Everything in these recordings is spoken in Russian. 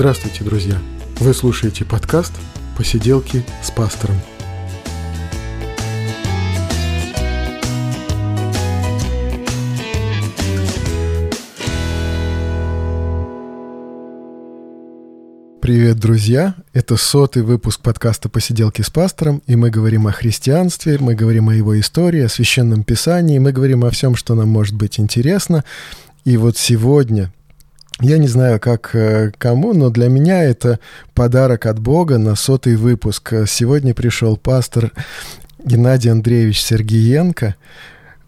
Здравствуйте, друзья! Вы слушаете подкаст «Посиделки с пастором». Привет, друзья! Это сотый выпуск подкаста «Посиделки с пастором», и мы говорим о христианстве, мы говорим о его истории, о священном писании, мы говорим о всем, что нам может быть интересно. И вот сегодня, я не знаю, как э, кому, но для меня это подарок от Бога на сотый выпуск. Сегодня пришел пастор Геннадий Андреевич Сергиенко,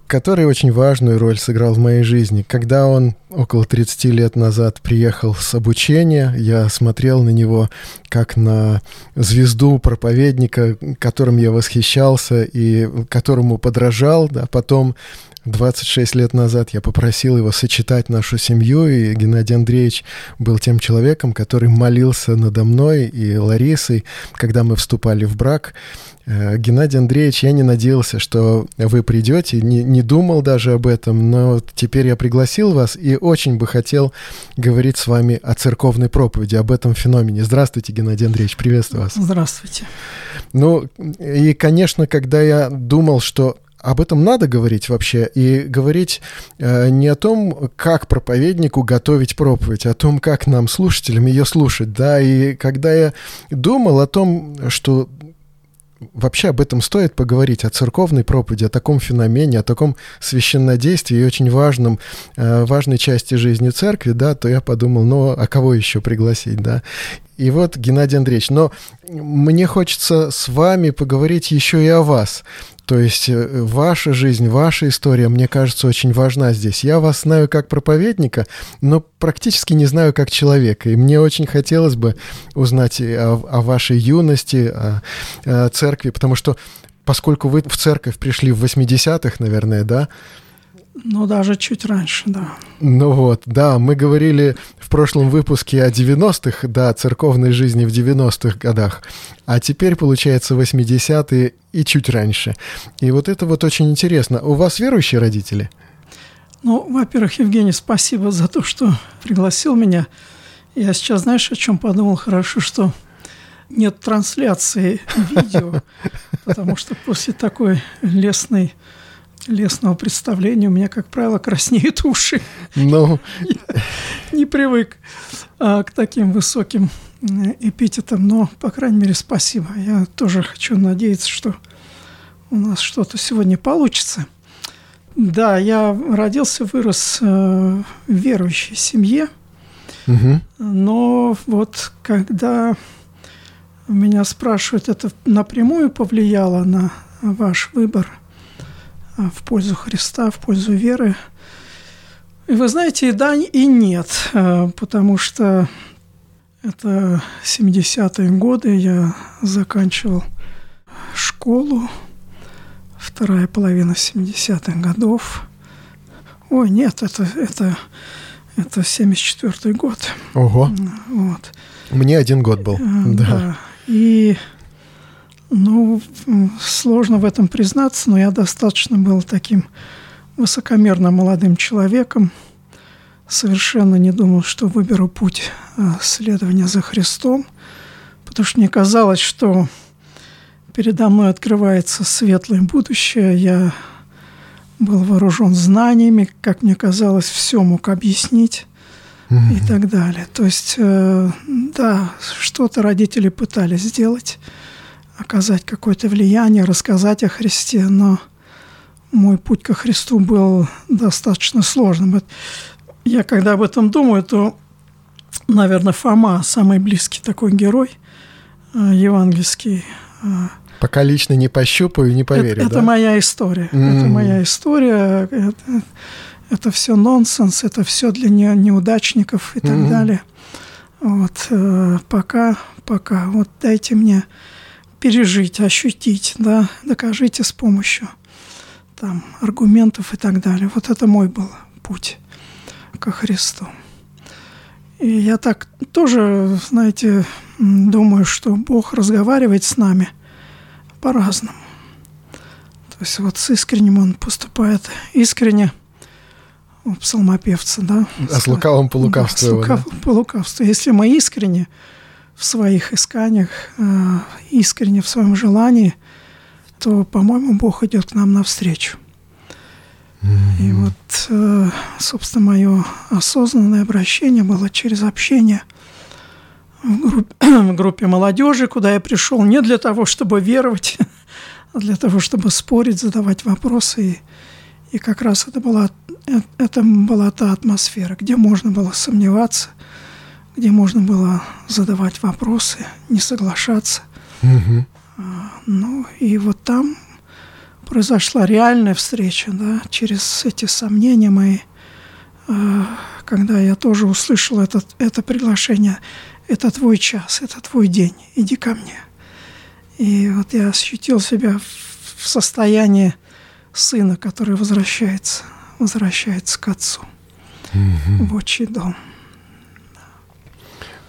который очень важную роль сыграл в моей жизни. Когда он около 30 лет назад приехал с обучения, я смотрел на него как на звезду проповедника, которым я восхищался и которому подражал. Да. Потом 26 лет назад я попросил его сочетать нашу семью, и Геннадий Андреевич был тем человеком, который молился надо мной и Ларисой, когда мы вступали в брак. Э, Геннадий Андреевич, я не надеялся, что вы придете, не, не думал даже об этом, но теперь я пригласил вас и очень бы хотел говорить с вами о церковной проповеди, об этом феномене. Здравствуйте, Геннадий Андреевич, приветствую вас. Здравствуйте. Ну, и, конечно, когда я думал, что об этом надо говорить вообще и говорить э, не о том, как проповеднику готовить проповедь, а о том, как нам, слушателям, ее слушать, да, и когда я думал о том, что вообще об этом стоит поговорить, о церковной проповеди, о таком феномене, о таком священнодействии и очень важном, э, важной части жизни церкви, да, то я подумал, ну, а кого еще пригласить, да. И вот, Геннадий Андреевич, но мне хочется с вами поговорить еще и о вас. То есть э, ваша жизнь, ваша история, мне кажется, очень важна здесь. Я вас знаю как проповедника, но практически не знаю как человека. И мне очень хотелось бы узнать о, о вашей юности, о, о церкви, потому что поскольку вы в церковь пришли в 80-х, наверное, да, ну, даже чуть раньше, да. Ну вот, да, мы говорили в прошлом выпуске о 90-х, да, церковной жизни в 90-х годах, а теперь, получается, 80-е и чуть раньше. И вот это вот очень интересно. У вас верующие родители? Ну, во-первых, Евгений, спасибо за то, что пригласил меня. Я сейчас, знаешь, о чем подумал? Хорошо, что нет трансляции видео, потому что после такой лесной лесного представления у меня, как правило, краснеют уши. Ну, не привык а, к таким высоким э, эпитетам, но, по крайней мере, спасибо. Я тоже хочу надеяться, что у нас что-то сегодня получится. Да, я родился, вырос э, в верующей семье, угу. но вот когда меня спрашивают, это напрямую повлияло на ваш выбор – в пользу Христа, в пользу веры. И вы знаете, и да, и нет, а, потому что это 70-е годы, я заканчивал школу, вторая половина 70-х годов. Ой, нет, это, это, это 74-й год. Ого. Вот. Мне один год был. А, да. да. И ну, сложно в этом признаться, но я достаточно был таким высокомерным молодым человеком. Совершенно не думал, что выберу путь а, следования за Христом, потому что мне казалось, что передо мной открывается светлое будущее. Я был вооружен знаниями, как мне казалось, все мог объяснить mm-hmm. и так далее. То есть, э, да, что-то родители пытались сделать – оказать какое-то влияние, рассказать о Христе, но мой путь ко Христу был достаточно сложным. Я когда об этом думаю, то, наверное, Фома самый близкий такой герой э, евангельский. Э. Пока лично не пощупаю, не поверю. Это, да? это моя история. Mm-hmm. Это моя история. Это, это все нонсенс, это все для не, неудачников и так mm-hmm. далее. Вот э, пока, пока. Вот дайте мне пережить, ощутить, да, докажите с помощью там, аргументов и так далее. Вот это мой был путь ко Христу. И я так тоже, знаете, думаю, что Бог разговаривает с нами по-разному. То есть вот с искренним Он поступает искренне, у псалмопевца, да. А с лукавым по лукавству. Да, с лукавым да? по лукавству. Если мы искренне в своих исканиях, э, искренне в своем желании, то, по-моему, Бог идет к нам навстречу. Mm-hmm. И вот, э, собственно, мое осознанное обращение было через общение в группе, в группе молодежи, куда я пришел не для того, чтобы веровать, а для того, чтобы спорить, задавать вопросы. И, и как раз это была, э, это была та атмосфера, где можно было сомневаться, где можно было задавать вопросы, не соглашаться. Угу. Ну и вот там произошла реальная встреча, да, через эти сомнения мои, э, когда я тоже услышал это, это приглашение, это твой час, это твой день, иди ко мне. И вот я ощутил себя в состоянии сына, который возвращается, возвращается к отцу угу. в отчий дом.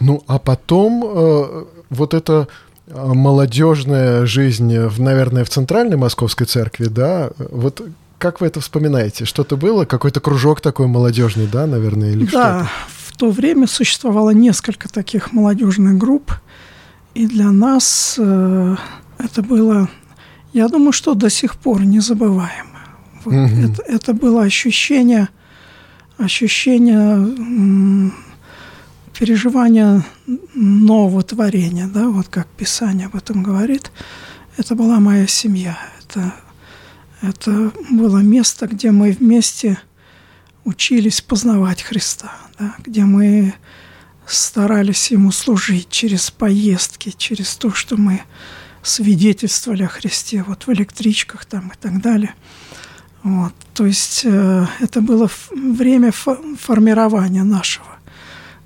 Ну, а потом э, вот это а, молодежная жизнь, в, наверное, в центральной московской церкви, да, вот как вы это вспоминаете? Что-то было? Какой-то кружок такой молодежный, да, наверное, или да, что-то? в то время существовало несколько таких молодежных групп, и для нас э, это было, я думаю, что до сих пор незабываемо. Вот угу. это, это было ощущение, ощущение переживание нового творения, да, вот как Писание об этом говорит, это была моя семья. Это, это было место, где мы вместе учились познавать Христа, да, где мы старались Ему служить через поездки, через то, что мы свидетельствовали о Христе, вот в электричках там и так далее. Вот, то есть э, это было время формирования нашего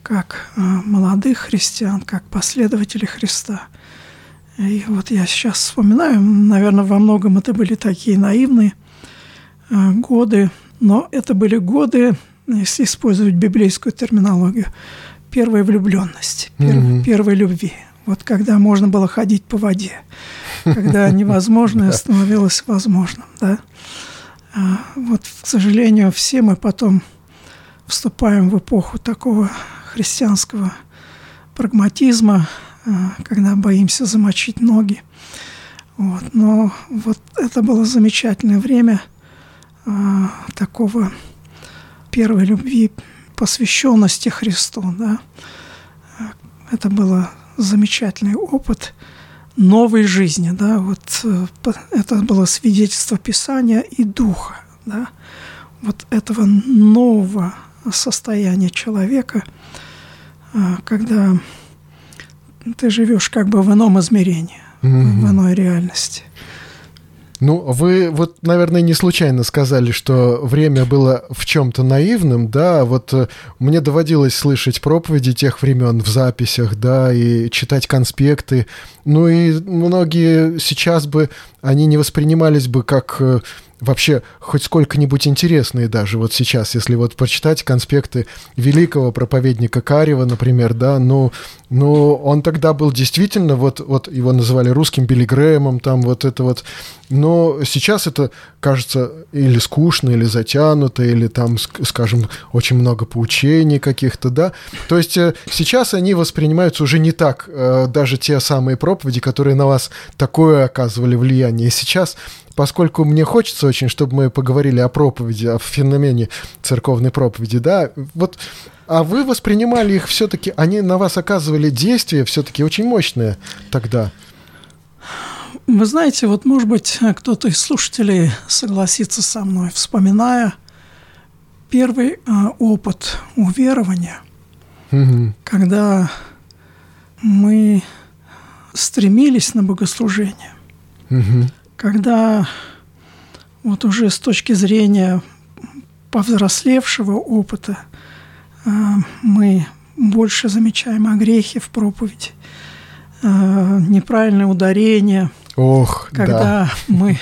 как э, молодых христиан, как последователи Христа. И вот я сейчас вспоминаю, наверное, во многом это были такие наивные э, годы, но это были годы, если использовать библейскую терминологию, первой влюбленности, перв, mm-hmm. первой любви. Вот когда можно было ходить по воде, когда невозможное становилось возможным. Да? А вот, к сожалению, все мы потом вступаем в эпоху такого христианского прагматизма, э, когда боимся замочить ноги. Вот. Но вот это было замечательное время э, такого первой любви, посвященности Христу. Да? Это был замечательный опыт новой жизни. Да? Вот, э, это было свидетельство Писания и Духа. Да? Вот этого нового состояния человека – когда ты живешь как бы в ином измерении, mm-hmm. в иной реальности. Ну, вы вот, наверное, не случайно сказали, что время было в чем-то наивным, да, вот э, мне доводилось слышать проповеди тех времен в записях, да, и читать конспекты, ну и многие сейчас бы, они не воспринимались бы как э, вообще хоть сколько-нибудь интересные даже вот сейчас, если вот прочитать конспекты великого проповедника Карева, например, да, ну, ну он тогда был действительно, вот, вот его называли русским Билли там вот это вот, но сейчас это кажется или скучно, или затянуто, или там, скажем, очень много поучений каких-то, да, то есть э, сейчас они воспринимаются уже не так, э, даже те самые проповеди, которые на вас такое оказывали влияние, сейчас поскольку мне хочется очень, чтобы мы поговорили о проповеди, о феномене церковной проповеди, да, вот, а вы воспринимали их все-таки, они на вас оказывали действие все-таки очень мощное тогда. Вы знаете, вот, может быть, кто-то из слушателей согласится со мной, вспоминая первый э, опыт уверования, угу. когда мы стремились на богослужение. Угу когда вот уже с точки зрения повзрослевшего опыта э, мы больше замечаем огрехи в проповеди, э, неправильное ударение. Ох, когда да. мы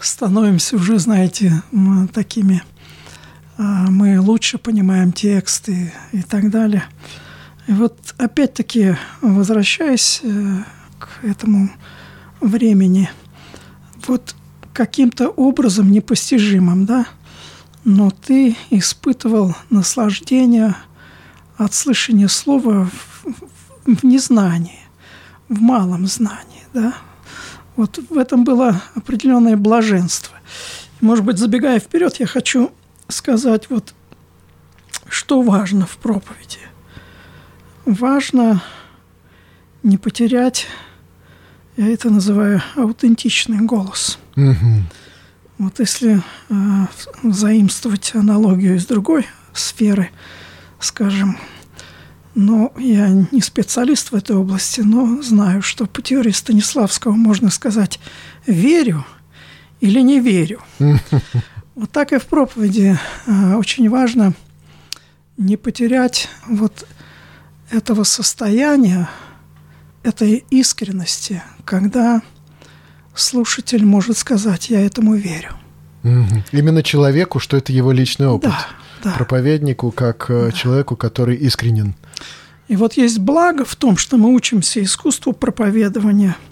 становимся уже, знаете, такими, э, мы лучше понимаем тексты и так далее. И вот опять-таки, возвращаясь к этому времени – вот каким-то образом непостижимым, да, но ты испытывал наслаждение от слышания слова в, в незнании, в малом знании, да. Вот в этом было определенное блаженство. Может быть, забегая вперед, я хочу сказать, вот что важно в проповеди. Важно не потерять, я это называю аутентичный голос. Угу. Вот если э, заимствовать аналогию из другой сферы, скажем, но я не специалист в этой области, но знаю, что по теории Станиславского можно сказать «верю» или «не верю». Вот так и в проповеди э, очень важно не потерять вот этого состояния, этой искренности, когда слушатель может сказать, я этому верю. Именно человеку, что это его личный опыт. Да, да. Проповеднику, как э, да. человеку, который искренен. И вот есть благо в том, что мы учимся искусству проповедования –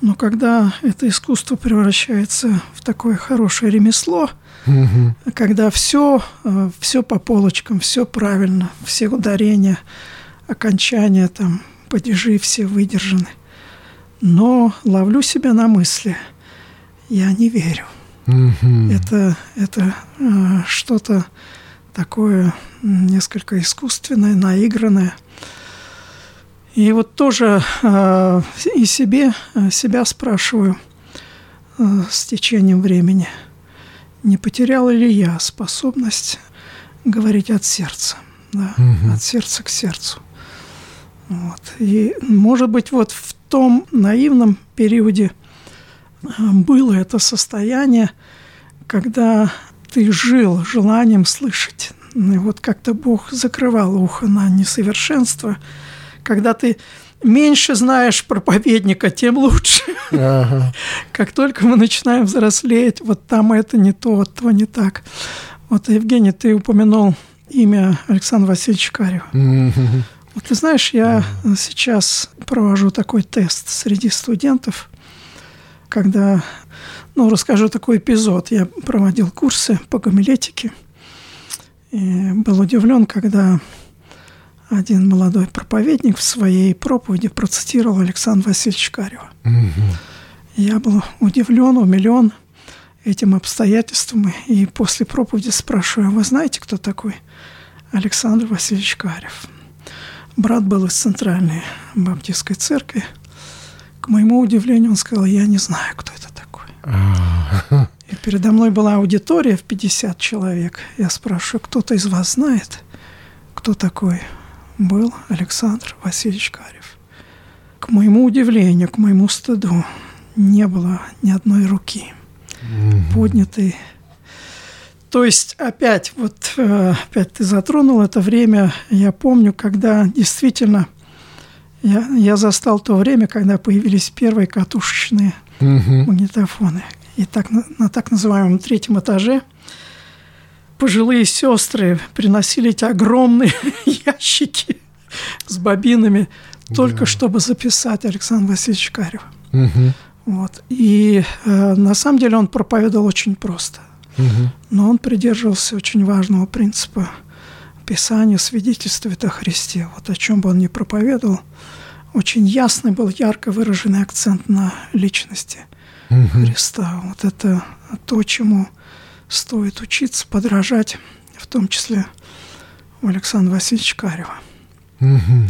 но когда это искусство превращается в такое хорошее ремесло, угу. когда все, э, все по полочкам, все правильно, все ударения, окончания, там, падежи все выдержаны. Но ловлю себя на мысли, я не верю. Угу. Это, это э, что-то такое несколько искусственное, наигранное – и вот тоже э, и себе, э, себя спрашиваю э, с течением времени, не потеряла ли я способность говорить от сердца, да, угу. от сердца к сердцу. Вот. И, может быть, вот в том наивном периоде э, было это состояние, когда ты жил желанием слышать. И вот как-то Бог закрывал ухо на несовершенство – когда ты меньше знаешь проповедника, тем лучше. Ага. Как только мы начинаем взрослеть, вот там это не то, вот то не так. Вот, Евгений, ты упомянул имя Александра Васильевича Карева. Вот ты знаешь, я сейчас провожу такой тест среди студентов, когда, ну, расскажу такой эпизод. Я проводил курсы по гомилетике и был удивлен, когда один молодой проповедник в своей проповеди процитировал Александра Васильевича Карева. Угу. Я был удивлен, умилен этим обстоятельством, и после проповеди спрашиваю, а вы знаете, кто такой Александр Васильевич Карев? Брат был из Центральной Баптистской церкви. К моему удивлению, он сказал, я не знаю, кто это такой. А. И передо мной была аудитория в 50 человек. Я спрашиваю, кто-то из вас знает, кто такой был Александр Васильевич Карев. К моему удивлению, к моему стыду, не было ни одной руки mm-hmm. поднятой. То есть опять, вот э, опять ты затронул это время, я помню, когда действительно я, я застал то время, когда появились первые катушечные mm-hmm. магнитофоны. И так, на, на так называемом третьем этаже – пожилые сестры приносили эти огромные ящики с бобинами, только да. чтобы записать Александра Васильевича Карева. Угу. Вот. И э, на самом деле он проповедовал очень просто. Угу. Но он придерживался очень важного принципа Писания, свидетельствует о Христе. Вот о чем бы он ни проповедовал, очень ясный был, ярко выраженный акцент на личности угу. Христа. Вот это то, чему стоит учиться, подражать, в том числе у Александра Васильевича Карева. Угу.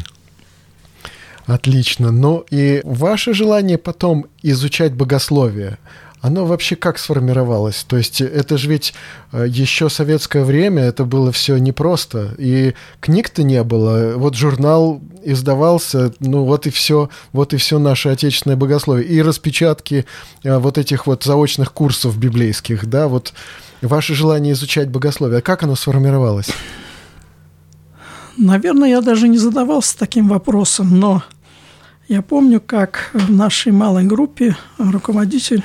Отлично. Но и ваше желание потом изучать богословие, оно вообще как сформировалось? То есть это же ведь э, еще советское время, это было все непросто, и книг-то не было. Вот журнал издавался, ну вот и все, вот и все наше отечественное богословие. И распечатки э, вот этих вот заочных курсов библейских, да, вот ваше желание изучать богословие, а как оно сформировалось? Наверное, я даже не задавался таким вопросом, но я помню, как в нашей малой группе руководитель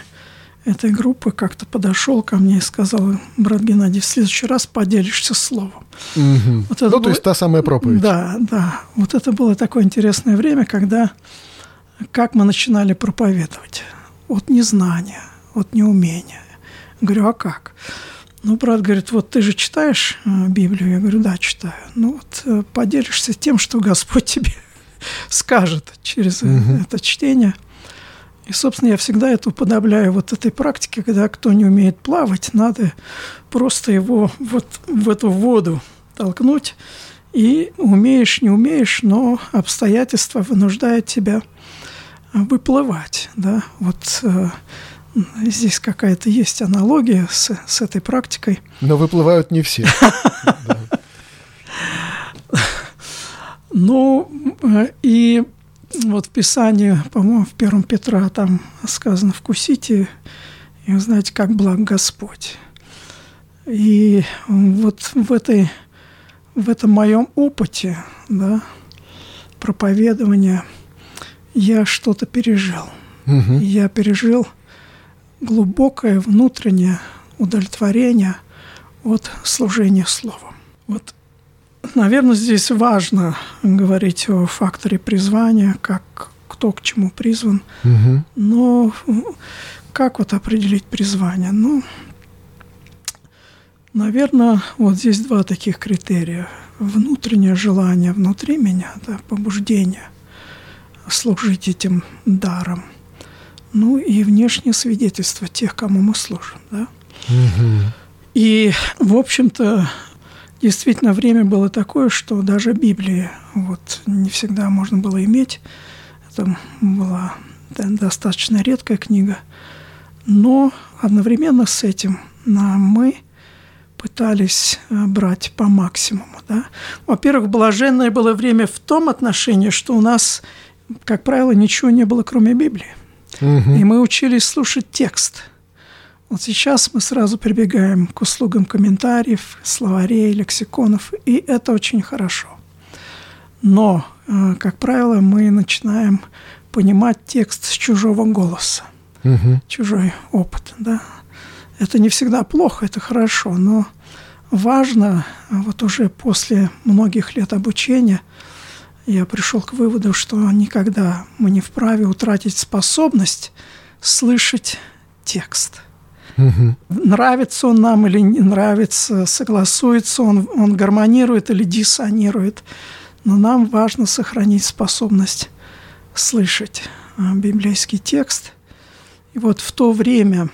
этой группы как-то подошел ко мне и сказал, брат Геннадий, в следующий раз поделишься словом. Угу. Вот это ну, было... то есть та самая проповедь. Да, да. Вот это было такое интересное время, когда как мы начинали проповедовать. От незнания, от неумения. Говорю, а как? Ну, брат говорит, вот ты же читаешь э, Библию? Я говорю, да, читаю. Ну, вот э, поделишься тем, что Господь тебе скажет через угу. это чтение. И, собственно, я всегда это уподобляю вот этой практике, когда кто не умеет плавать, надо просто его вот в эту воду толкнуть. И умеешь, не умеешь, но обстоятельства вынуждают тебя выплывать. Да? Вот э, здесь какая-то есть аналогия с, с этой практикой. Но выплывают не все. Ну, э, и вот в Писании, по-моему, в первом Петра там сказано «вкусите и узнаете, как благ Господь». И вот в, этой, в этом моем опыте да, проповедования я что-то пережил. Угу. Я пережил глубокое внутреннее удовлетворение от служения Словом. Вот Наверное, здесь важно говорить о факторе призвания, как кто к чему призван. Угу. Но как вот определить призвание? Ну, наверное, вот здесь два таких критерия. Внутреннее желание внутри меня, да, побуждение служить этим даром. Ну и внешнее свидетельство тех, кому мы служим. Да? Угу. И, в общем-то, действительно время было такое, что даже Библии вот не всегда можно было иметь. Это была достаточно редкая книга. Но одновременно с этим мы пытались э, брать по максимуму. Да? Во-первых, блаженное было время в том отношении, что у нас, как правило, ничего не было, кроме Библии. Угу. И мы учились слушать текст – вот сейчас мы сразу прибегаем к услугам комментариев, словарей, лексиконов, и это очень хорошо. Но, э, как правило, мы начинаем понимать текст с чужого голоса, угу. чужой опыт. Да? Это не всегда плохо, это хорошо, но важно, вот уже после многих лет обучения, я пришел к выводу, что никогда мы не вправе утратить способность слышать текст. Угу. Нравится он нам или не нравится, согласуется он, он гармонирует или диссонирует. Но нам важно сохранить способность слышать а, библейский текст. И вот в то время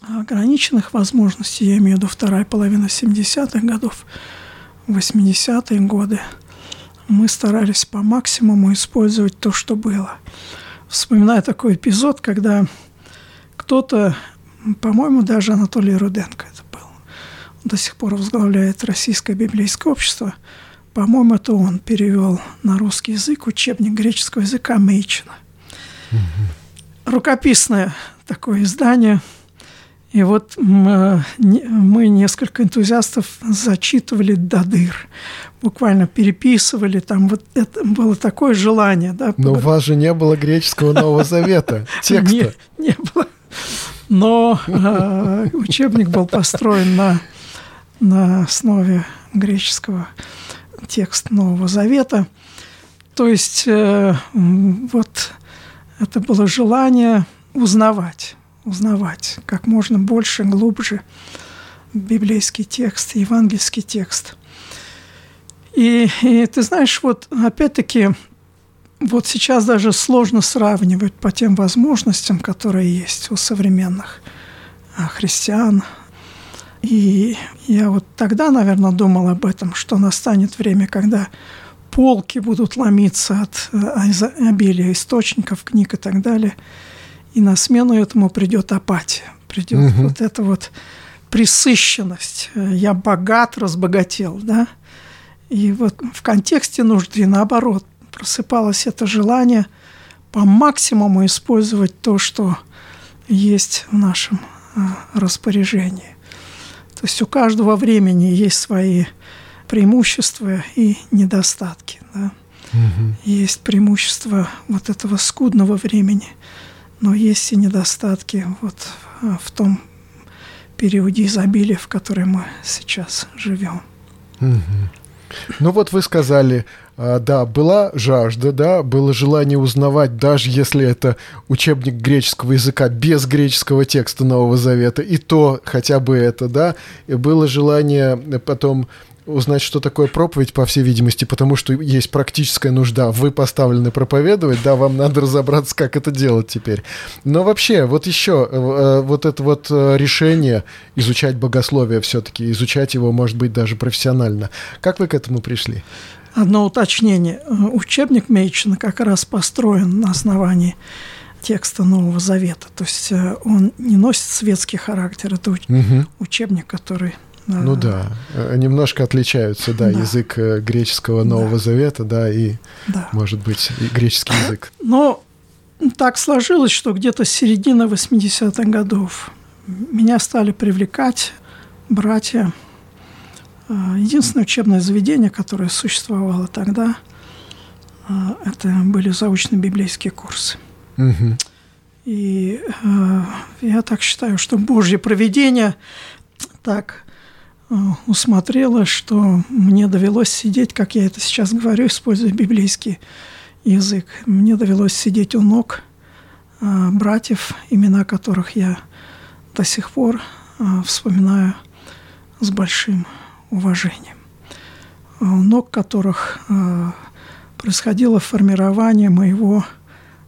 ограниченных возможностей, я имею в виду вторая половина 70-х годов, 80-е годы, мы старались по максимуму использовать то, что было. Вспоминаю такой эпизод, когда кто-то по-моему, даже Анатолий Руденко это был. Он до сих пор возглавляет Российское библейское общество. По-моему, это он перевел на русский язык учебник греческого языка Мейчина. Угу. Рукописное такое издание. И вот мы, мы несколько энтузиастов зачитывали до дыр, буквально переписывали, там вот это было такое желание. Да, Но у вас же не было греческого Нового Завета, текста. Не, не было но э, учебник был построен на, на основе греческого текста Нового Завета. То есть э, вот это было желание узнавать, узнавать как можно больше, глубже библейский текст, евангельский текст. И, и ты знаешь, вот опять-таки вот сейчас даже сложно сравнивать по тем возможностям, которые есть у современных а, христиан. И я вот тогда, наверное, думал об этом, что настанет время, когда полки будут ломиться от э, обилия источников, книг и так далее. И на смену этому придет апатия, придет угу. вот эта вот присыщенность. Я богат, разбогател, да? И вот в контексте нужды, наоборот, просыпалось это желание по максимуму использовать то, что есть в нашем а, распоряжении. То есть у каждого времени есть свои преимущества и недостатки. Да? Угу. Есть преимущества вот этого скудного времени, но есть и недостатки вот а, в том периоде изобилия, в котором мы сейчас живем. Угу. Ну вот вы сказали, да, была жажда, да, было желание узнавать, даже если это учебник греческого языка без греческого текста Нового Завета, и то хотя бы это, да, и было желание потом узнать, что такое проповедь, по всей видимости, потому что есть практическая нужда. Вы поставлены проповедовать, да, вам надо разобраться, как это делать теперь. Но вообще, вот еще, э, э, вот это вот э, решение изучать богословие все-таки, изучать его, может быть, даже профессионально. Как вы к этому пришли? Одно уточнение. Учебник Мейчина как раз построен на основании текста Нового Завета. То есть он не носит светский характер. Это угу. учебник, который ну да, э, немножко отличаются, да, да. язык э, греческого Нового да. Завета, да, и, да. может быть, и греческий язык. Но так сложилось, что где-то с середины 80-х годов меня стали привлекать братья. Э, единственное учебное заведение, которое существовало тогда, это были заочные библейские курсы. Угу. И э, я так считаю, что Божье проведение так Э, усмотрела, что мне довелось сидеть, как я это сейчас говорю, используя библейский язык. Мне довелось сидеть у ног э, братьев, имена которых я до сих пор э, вспоминаю с большим уважением. У ног которых происходило формирование моего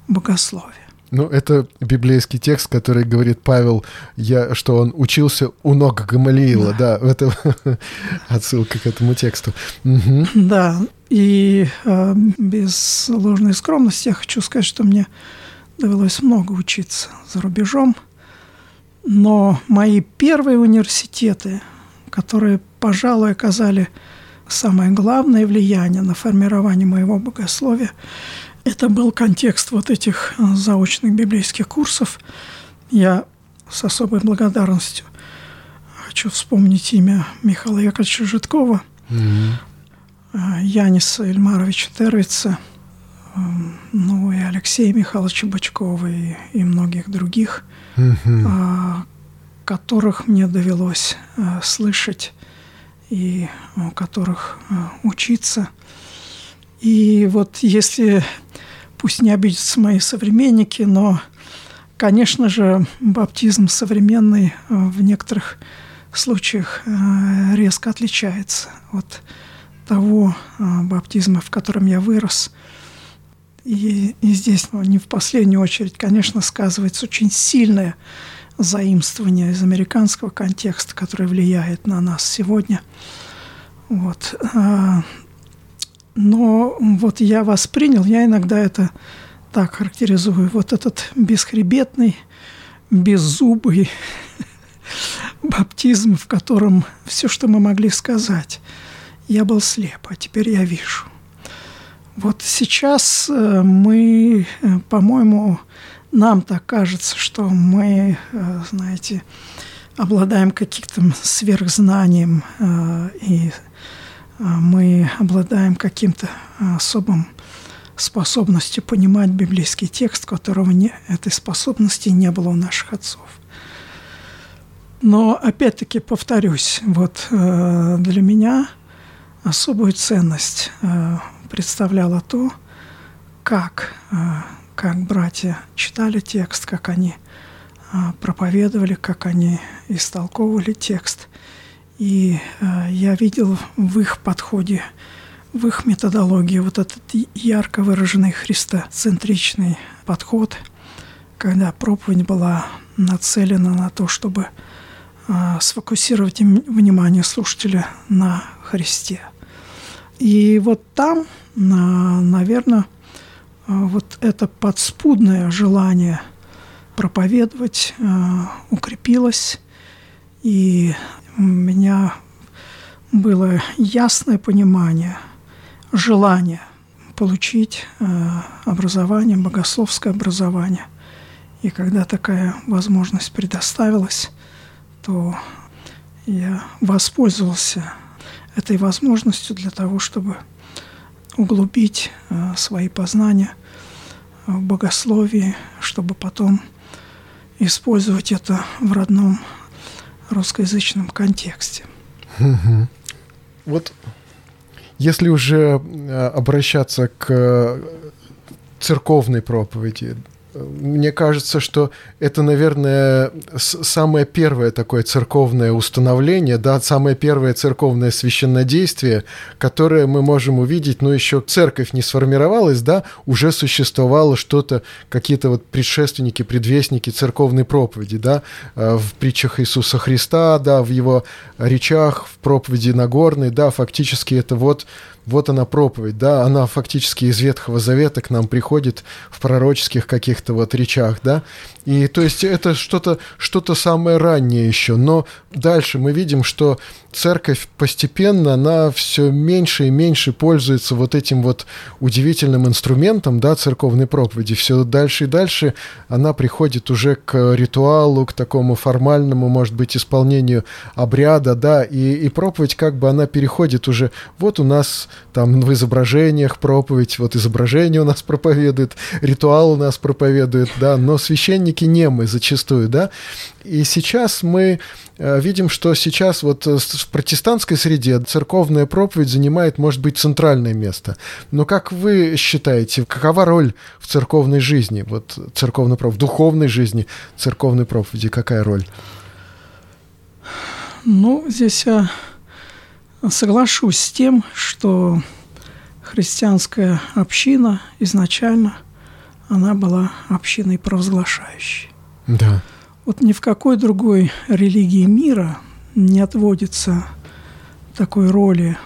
богословия. Ну, это библейский текст, который говорит Павел, я, что он учился у ног Гамалиила, да, да это отсылка к этому тексту. Угу. Да, и э, без ложной скромности я хочу сказать, что мне довелось много учиться за рубежом, но мои первые университеты, которые, пожалуй, оказали самое главное влияние на формирование моего богословия, это был контекст вот этих э, заочных библейских курсов. Я с особой благодарностью хочу вспомнить имя Михаила Яковлевича Житкова, mm-hmm. Яниса Эльмаровича Тервица, э, ну и Алексея Михайловича Бачкова и, и многих других, mm-hmm. Которых мне довелось слышать и у которых учиться. И вот если пусть не обидятся мои современники, но, конечно же, баптизм современный э, в некоторых случаях э, резко отличается от того э, баптизма, в котором я вырос. И, и здесь ну, не в последнюю очередь, конечно, сказывается очень сильное заимствование из американского контекста, которое влияет на нас сегодня. Вот. Но вот я воспринял, я иногда это так характеризую, вот этот бесхребетный, беззубый баптизм, в котором все, что мы могли сказать, я был слеп, а теперь я вижу. Вот сейчас э, мы, э, по-моему, нам так кажется, что мы, э, знаете, обладаем каким-то сверхзнанием и а, мы обладаем каким-то особым способностью понимать библейский текст, которого не, этой способности не было у наших отцов. Но опять-таки повторюсь, вот э, для меня особую ценность э, представляло то, как, э, как братья читали текст, как они э, проповедовали, как они истолковывали текст – и э, я видел в их подходе, в их методологии вот этот ярко выраженный христоцентричный подход, когда проповедь была нацелена на то, чтобы э, сфокусировать внимание слушателя на Христе. И вот там, на, наверное, вот это подспудное желание проповедовать э, укрепилось, и у меня было ясное понимание, желание получить э, образование, богословское образование. И когда такая возможность предоставилась, то я воспользовался этой возможностью для того, чтобы углубить э, свои познания в богословии, чтобы потом использовать это в родном русскоязычном контексте. Вот если уже обращаться к церковной проповеди, мне кажется, что это, наверное, самое первое такое церковное установление, да, самое первое церковное священнодействие, которое мы можем увидеть, но еще церковь не сформировалась, да, уже существовало что-то, какие-то вот предшественники, предвестники церковной проповеди, да, э, в притчах Иисуса Христа, да, в его речах, в проповеди Нагорной, да, фактически это вот вот она проповедь, да, она фактически из Ветхого Завета к нам приходит в пророческих каких-то вот речах, да, и то есть это что-то что самое раннее еще. Но дальше мы видим, что церковь постепенно, она все меньше и меньше пользуется вот этим вот удивительным инструментом, да, церковной проповеди. Все дальше и дальше она приходит уже к ритуалу, к такому формальному, может быть, исполнению обряда, да, и, и проповедь как бы она переходит уже, вот у нас там в изображениях проповедь, вот изображение у нас проповедует, ритуал у нас проповедует, да, но священник все-таки немы зачастую, да. И сейчас мы э, видим, что сейчас вот э, в протестантской среде церковная проповедь занимает, может быть, центральное место. Но как вы считаете, какова роль в церковной жизни, вот церковной проповеди, в духовной жизни церковной проповеди, какая роль? Ну, здесь я соглашусь с тем, что христианская община изначально – она была общиной провозглашающей. Да. Вот ни в какой другой религии мира не отводится такой роли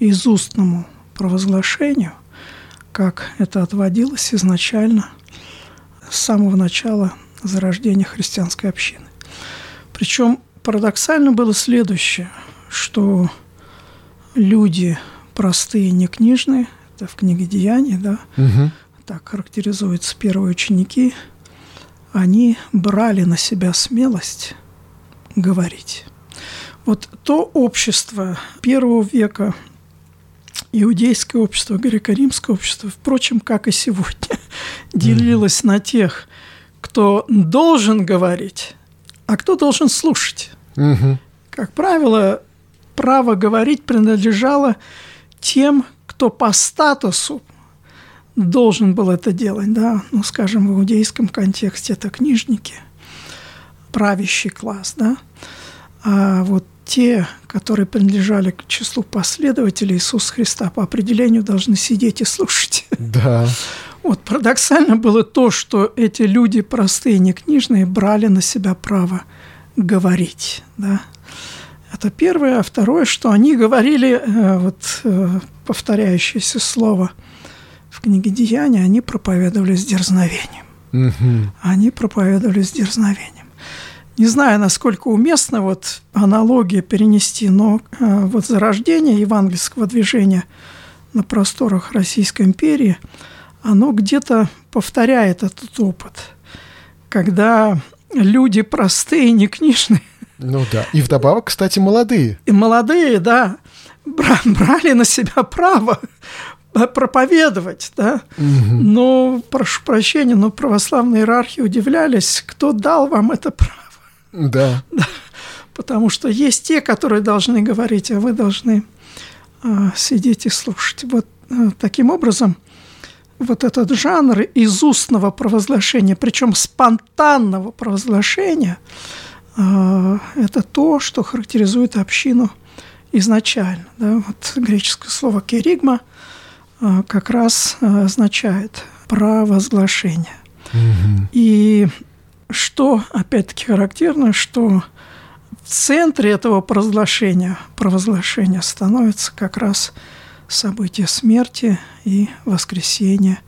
изустному провозглашению, как это отводилось изначально с самого начала зарождения христианской общины. Причем парадоксально было следующее, что люди простые, не книжные, это в книге Деяний, да, угу так характеризуются первые ученики, они брали на себя смелость говорить. Вот то общество первого века, иудейское общество, греко-римское общество, впрочем, как и сегодня, делилось mm-hmm. на тех, кто должен говорить, а кто должен слушать. Mm-hmm. Как правило, право говорить принадлежало тем, кто по статусу должен был это делать, да, ну, скажем, в иудейском контексте это книжники, правящий класс, да, а вот те, которые принадлежали к числу последователей Иисуса Христа, по определению должны сидеть и слушать. Да. Вот парадоксально было то, что эти люди простые, не книжные, брали на себя право говорить, да. Это первое. А второе, что они говорили, э, вот э, повторяющееся слово – в книге Деяния, они проповедовали с дерзновением. Угу. Они проповедовали с дерзновением. Не знаю, насколько уместно вот аналогия перенести, но э, вот зарождение евангельского движения на просторах Российской империи, оно где-то повторяет этот опыт, когда люди простые, не книжные. Ну да, и вдобавок, кстати, молодые. И молодые, да, брали на себя право проповедовать, да. Угу. Но, прошу прощения, но православные иерархи удивлялись, кто дал вам это право. Да. да. Потому что есть те, которые должны говорить, а вы должны а, сидеть и слушать. Вот а, таким образом, вот этот жанр из устного провозглашения, причем спонтанного провозглашения, это то, что характеризует общину изначально. Да? Вот греческое слово «керигма» – а, как раз а, означает провозглашение. Угу. И что, опять-таки, характерно, что в центре этого провозглашения, провозглашения становится как раз событие смерти и воскресения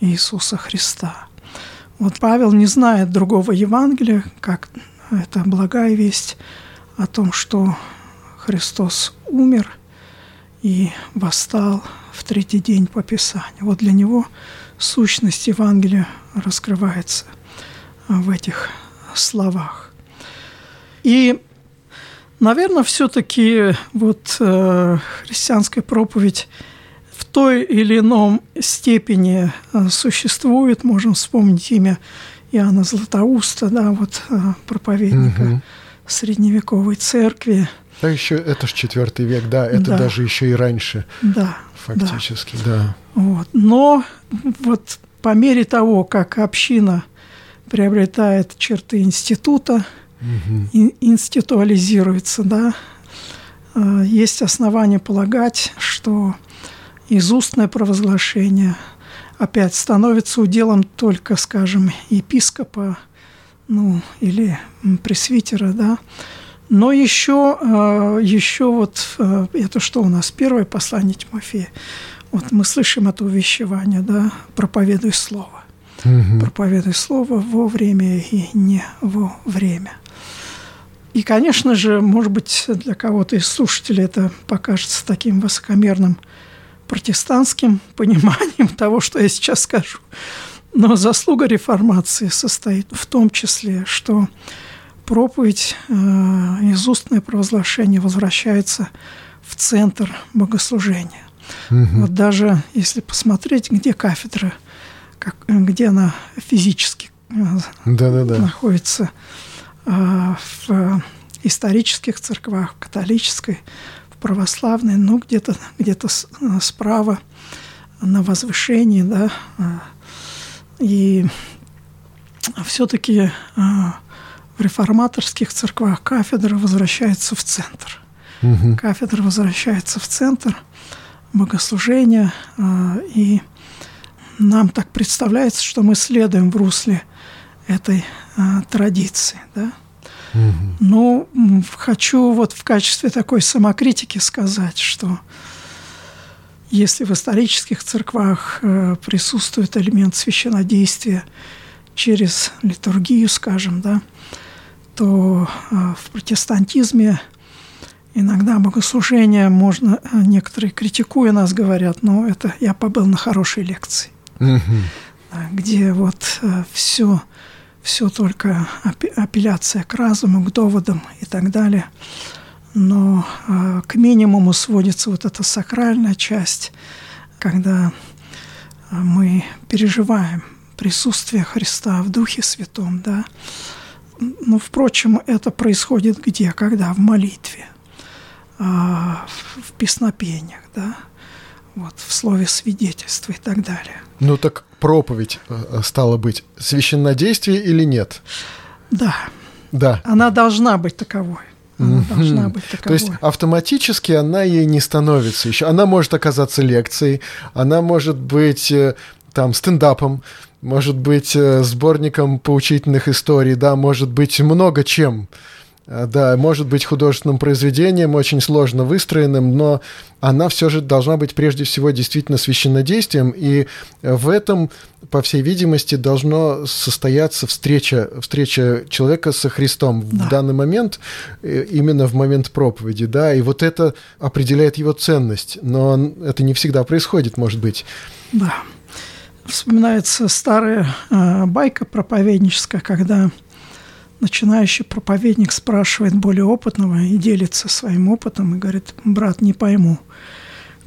Иисуса Христа. Вот Павел не знает другого Евангелия, как это благая весть о том, что Христос умер и восстал в третий день по Писанию. Вот для него сущность Евангелия раскрывается в этих словах. И, наверное, все-таки вот э, христианская проповедь в той или ином степени э, существует. Можем вспомнить имя Иоанна Златоуста, да, вот э, проповедника угу. средневековой церкви – Да, еще это же четвертый век, да, это Да. даже еще и раньше, Да, да. фактически, да. Вот. Но вот по мере того, как община приобретает черты института, ин- институализируется, да, э, есть основания полагать, что из устное провозглашение опять становится уделом только, скажем, епископа, ну, или пресвитера, да, но еще, э, еще вот э, это что у нас, первое послание Тимофея, вот мы слышим это увещевание, да, проповедуй слово Мгм. проповедуй слово во время и не во время. И, конечно же, может быть, для кого-то из слушателей это покажется таким высокомерным протестантским пониманием того, что я сейчас скажу. Но заслуга реформации состоит в том числе, что проповедь э, из устное провозглашение возвращается в центр богослужения. Мгм. Вот даже если посмотреть, где кафедра, как, э, где она физически э, Да-да-да. находится а, в э, исторических церквах, в католической, в православной, ну, где-то где справа на возвышении, да, а, и все-таки в реформаторских церквах кафедра возвращается в центр. Мгм. Кафедра возвращается в центр богослужения, а, и нам так представляется, что мы следуем в русле этой а, традиции. Да? М, хочу вот в качестве такой самокритики сказать, что если в исторических церквах э, присутствует элемент священнодействия через литургию, скажем, да, то э, в протестантизме иногда богослужение можно, э, некоторые критикуя нас говорят, но это я побыл на хорошей лекции где вот все, все только апелляция к разуму, к доводам и так далее. Но а, к минимуму сводится вот эта сакральная часть, когда а, мы переживаем присутствие Христа в Духе Святом, да. Ну, впрочем, это происходит где? Когда? В молитве, а, в песнопениях, да, вот, в слове свидетельства и так далее. Ну так проповедь э, стала быть священнодействие или нет? Да, Да. она должна быть таковой. Она Мгм. должна быть То таковой. есть автоматически она ей не становится еще. Она может оказаться лекцией, она может быть э, там стендапом, может быть э, сборником поучительных историй, да, может быть много чем. А, Да, может быть художественным произведением, очень сложно выстроенным, но она все же должна быть прежде всего действительно священнодействием, и в этом, по всей видимости, должно состояться встреча, встреча человека со Христом в Да. данный момент, э, именно в момент проповеди, да, и вот это определяет его ценность, но это не всегда происходит, может быть. Да. Вспоминается старая э, байка проповедническая, когда начинающий проповедник спрашивает более опытного и делится своим опытом и говорит, брат, не пойму,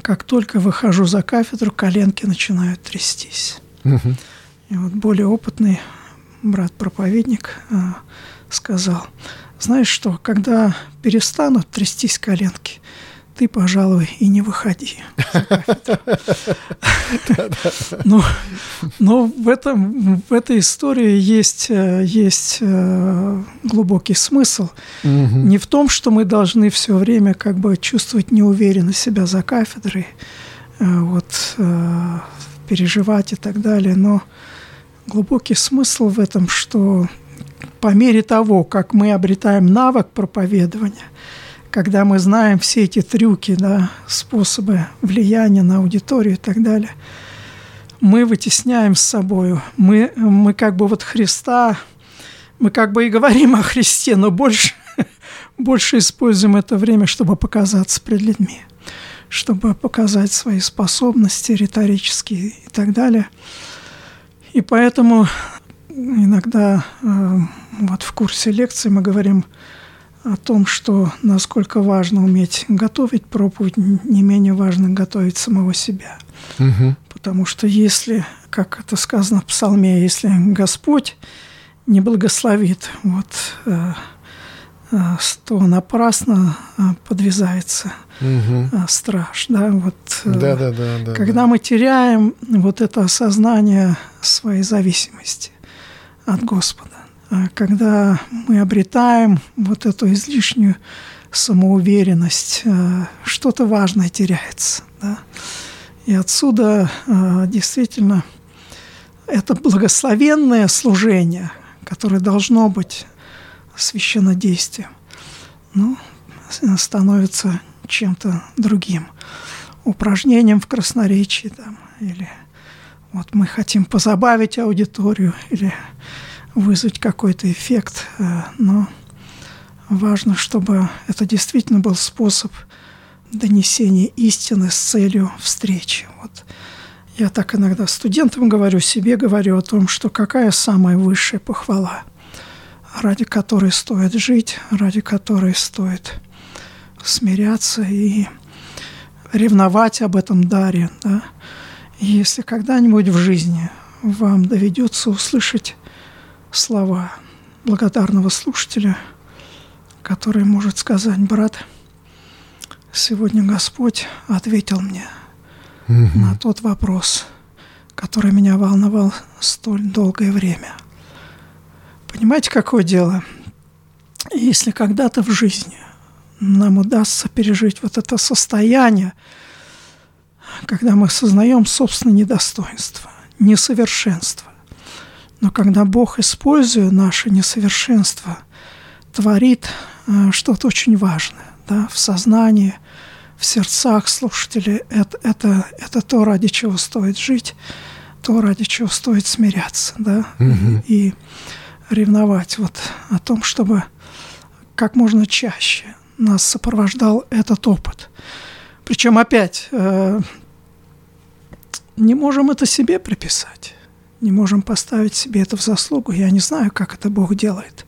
как только выхожу за кафедру, коленки начинают трястись. Мгм. И вот более опытный брат-проповедник э, сказал, знаешь что, когда перестанут трястись коленки, ты, пожалуй, и не выходи. за кафедру». Но, но в, этом, в этой истории есть, э, есть э, глубокий смысл. Не в том, что мы должны все время как бы чувствовать неуверенность себя за кафедрой, э, вот, переживать и так далее, но глубокий смысл в этом, что по мере того, как мы обретаем навык проповедования, когда мы знаем все эти трюки, да, способы влияния на аудиторию и так далее, мы вытесняем с собой, мы, мы как бы вот Христа, мы как бы и говорим о Христе, но больше, больше используем это время, чтобы показаться пред людьми, чтобы показать свои способности риторические и так далее. И поэтому иногда э, вот в курсе лекций мы говорим о том, что насколько важно уметь готовить проповедь, не менее важно готовить самого себя. Мгм. Потому что если, как это сказано в псалме, если Господь не благословит вот, э, то напрасно подвязается угу. страж. Да? Вот, да, да, да, да, когда да. мы теряем вот это осознание своей зависимости от Господа, когда мы обретаем вот эту излишнюю самоуверенность, что-то важное теряется. Да? И отсюда действительно это благословенное служение, которое должно быть священнодействием, ну, становится чем-то другим, упражнением в красноречии там, или вот мы хотим позабавить аудиторию или вызвать какой-то эффект, э, но важно, чтобы это действительно был способ донесения истины с целью встречи. Вот я так иногда студентам говорю, себе говорю о том, что какая самая высшая похвала, ради которой стоит жить, ради которой стоит смиряться и ревновать об этом даре. Да? И если когда-нибудь в жизни вам доведется услышать слова благодарного слушателя, который может сказать, брат, сегодня Господь ответил мне – угу. на тот вопрос, который меня волновал столь долгое время. Понимаете, какое дело? Если когда-то в жизни нам удастся пережить вот это состояние, когда мы осознаем собственное недостоинство, несовершенство, но когда Бог, используя наше несовершенство, творит э, что-то очень важное да, в сознании – в сердцах слушателей это, это, это то, ради чего стоит жить, то, ради чего стоит смиряться, да, угу. и ревновать вот о том, чтобы как можно чаще нас сопровождал этот опыт. Причем опять э, не можем это себе приписать, не можем поставить себе это в заслугу. Я не знаю, как это Бог делает.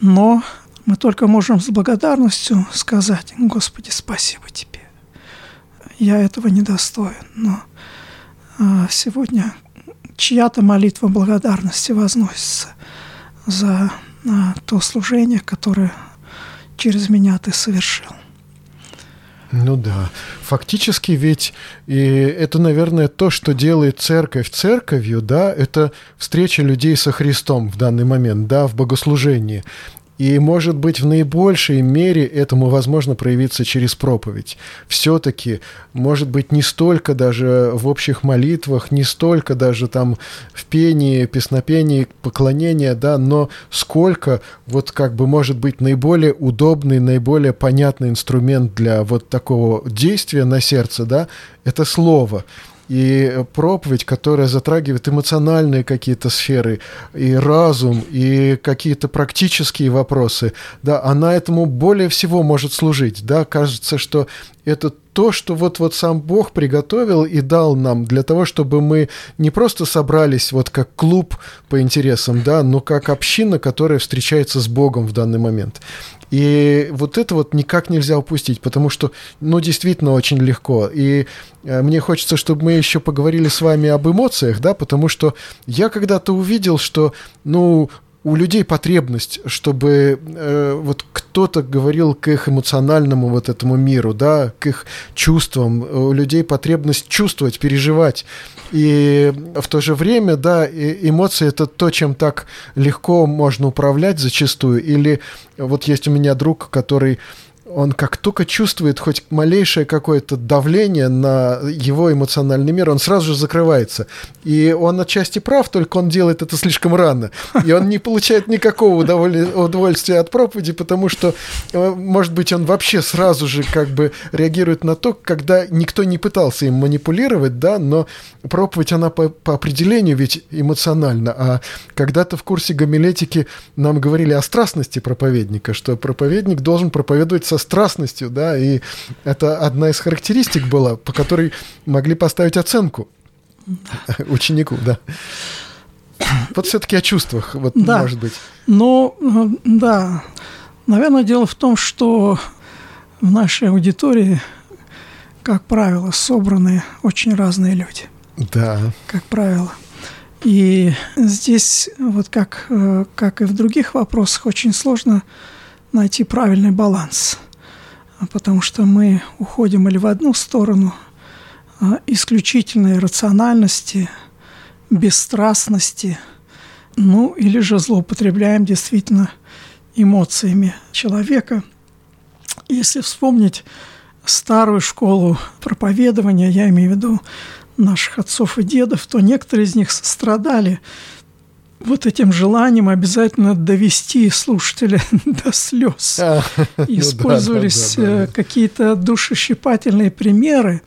Но мы только можем с благодарностью сказать, Господи, спасибо Тебе. Я этого не достоин, но а, сегодня чья-то молитва благодарности возносится за а, то служение, которое через меня Ты совершил. Ну да. Фактически ведь и это, наверное, то, что делает церковь церковью, да, это встреча людей со Христом в данный момент, да, в богослужении. И, может быть, в наибольшей мере этому возможно проявиться через проповедь. Все-таки, может быть, не столько даже в общих молитвах, не столько даже там в пении, песнопении, поклонения, да, но сколько вот как бы может быть наиболее удобный, наиболее понятный инструмент для вот такого действия на сердце, да, это слово и проповедь, которая затрагивает эмоциональные какие-то сферы, и разум, и какие-то практические вопросы, да, она этому более всего может служить, да, кажется, что это то, что вот-вот сам Бог приготовил и дал нам для того, чтобы мы не просто собрались вот как клуб по интересам, да, но как община, которая встречается с Богом в данный момент. И вот это вот никак нельзя упустить, потому что, ну, действительно очень легко. И э, мне хочется, чтобы мы еще поговорили с вами об эмоциях, да, потому что я когда-то увидел, что, ну, у людей потребность, чтобы э, вот кто-то говорил к их эмоциональному вот этому миру, да, к их чувствам. У людей потребность чувствовать, переживать. И в то же время, да, эмоции это то, чем так легко можно управлять зачастую. Или вот есть у меня друг, который он как только чувствует хоть малейшее какое-то давление на его эмоциональный мир, он сразу же закрывается. И он отчасти прав, только он делает это слишком рано. И он не получает никакого удовольствия от проповеди, потому что, э, может быть, он вообще сразу же как бы реагирует на то, когда никто не пытался им манипулировать, да, но проповедь, она по, по определению ведь эмоциональна. А когда-то в курсе гомилетики нам говорили о страстности проповедника, что проповедник должен проповедовать со страстностью, да, и это одна из характеристик была, по которой могли поставить оценку ученику, да. Вот все-таки о чувствах, вот да. может быть. Ну, да. Наверное, дело в том, что в нашей аудитории, как правило, собраны очень разные люди. Да. Как правило. И здесь, вот как, э, как и в других вопросах, очень сложно найти правильный баланс. Потому что мы уходим или в одну сторону а, исключительной рациональности, бесстрастности, ну или же злоупотребляем действительно эмоциями человека. Если вспомнить старую школу проповедования, я имею в виду наших отцов и дедов, то некоторые из них страдали вот этим желанием обязательно довести слушателя до слез. А, Использовались ну, да, да, какие-то душещипательные примеры,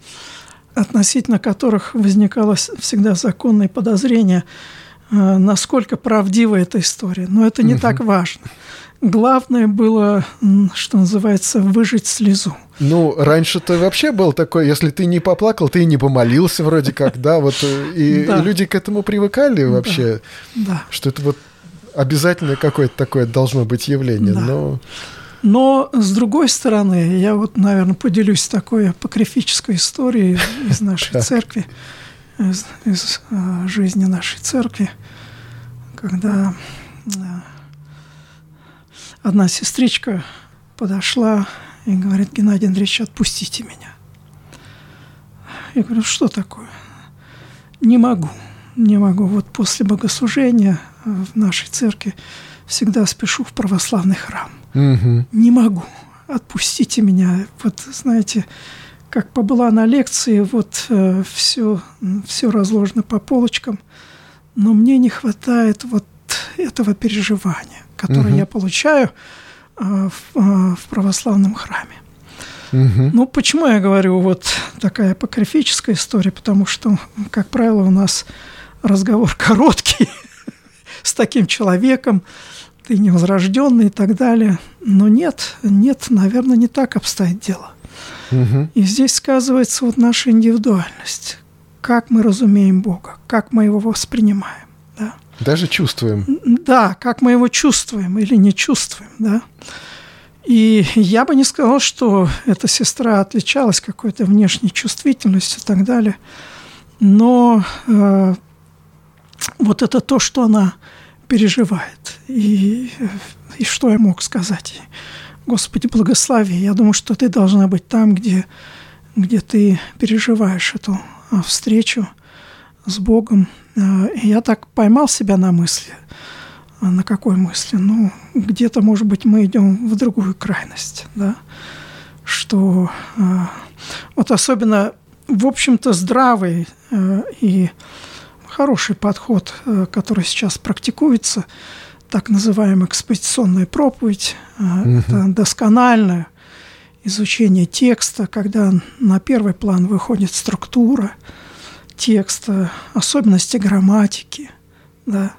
относительно которых возникало всегда законное подозрение, э, насколько правдива эта история. Но это не угу. так важно. Главное было, что называется, выжить слезу. Ну, раньше-то вообще был такой, если ты не поплакал, ты и не помолился вроде как, да, вот, э, и, да. и люди к этому привыкали вообще, да. да. что это вот обязательно какое-то такое должно быть явление, да. но... Но, с другой стороны, я вот, наверное, поделюсь такой апокрифической историей из нашей церкви, из, из э, жизни нашей церкви, когда э, одна сестричка подошла и говорит, Геннадий Андреевич, отпустите меня. Я говорю, что такое? Не могу, не могу. Вот после богослужения в нашей церкви всегда спешу в православный храм. Угу. Не могу, отпустите меня. Вот, знаете, как побыла на лекции, вот э, все, все разложено по полочкам, но мне не хватает вот этого переживания, которое угу. я получаю э, в, э, в православном храме. Угу. Ну, почему я говорю вот такая апокрифическая история? Потому что, как правило, у нас разговор короткий с таким человеком, ты невозрожденный и так далее. Но нет, нет, наверное, не так обстоит дело. Угу. И здесь сказывается вот наша индивидуальность. Как мы разумеем Бога, как мы его воспринимаем. Да? Даже чувствуем. Да, как мы его чувствуем или не чувствуем, да. И я бы не сказал, что эта сестра отличалась какой-то внешней чувствительностью и так далее. Но э, вот это то, что она переживает. И, и что я мог сказать? Господи, благослови. Я думаю, что ты должна быть там, где, где ты переживаешь эту а, встречу с Богом. А, и я так поймал себя на мысли. А на какой мысли? Ну, где-то, может быть, мы идем в другую крайность, да? Что вот особенно, в общем-то, здравый и хороший подход, который сейчас практикуется, так называемая экспозиционная проповедь. Угу. Это доскональное изучение текста, когда на первый план выходит структура текста, особенности грамматики, да,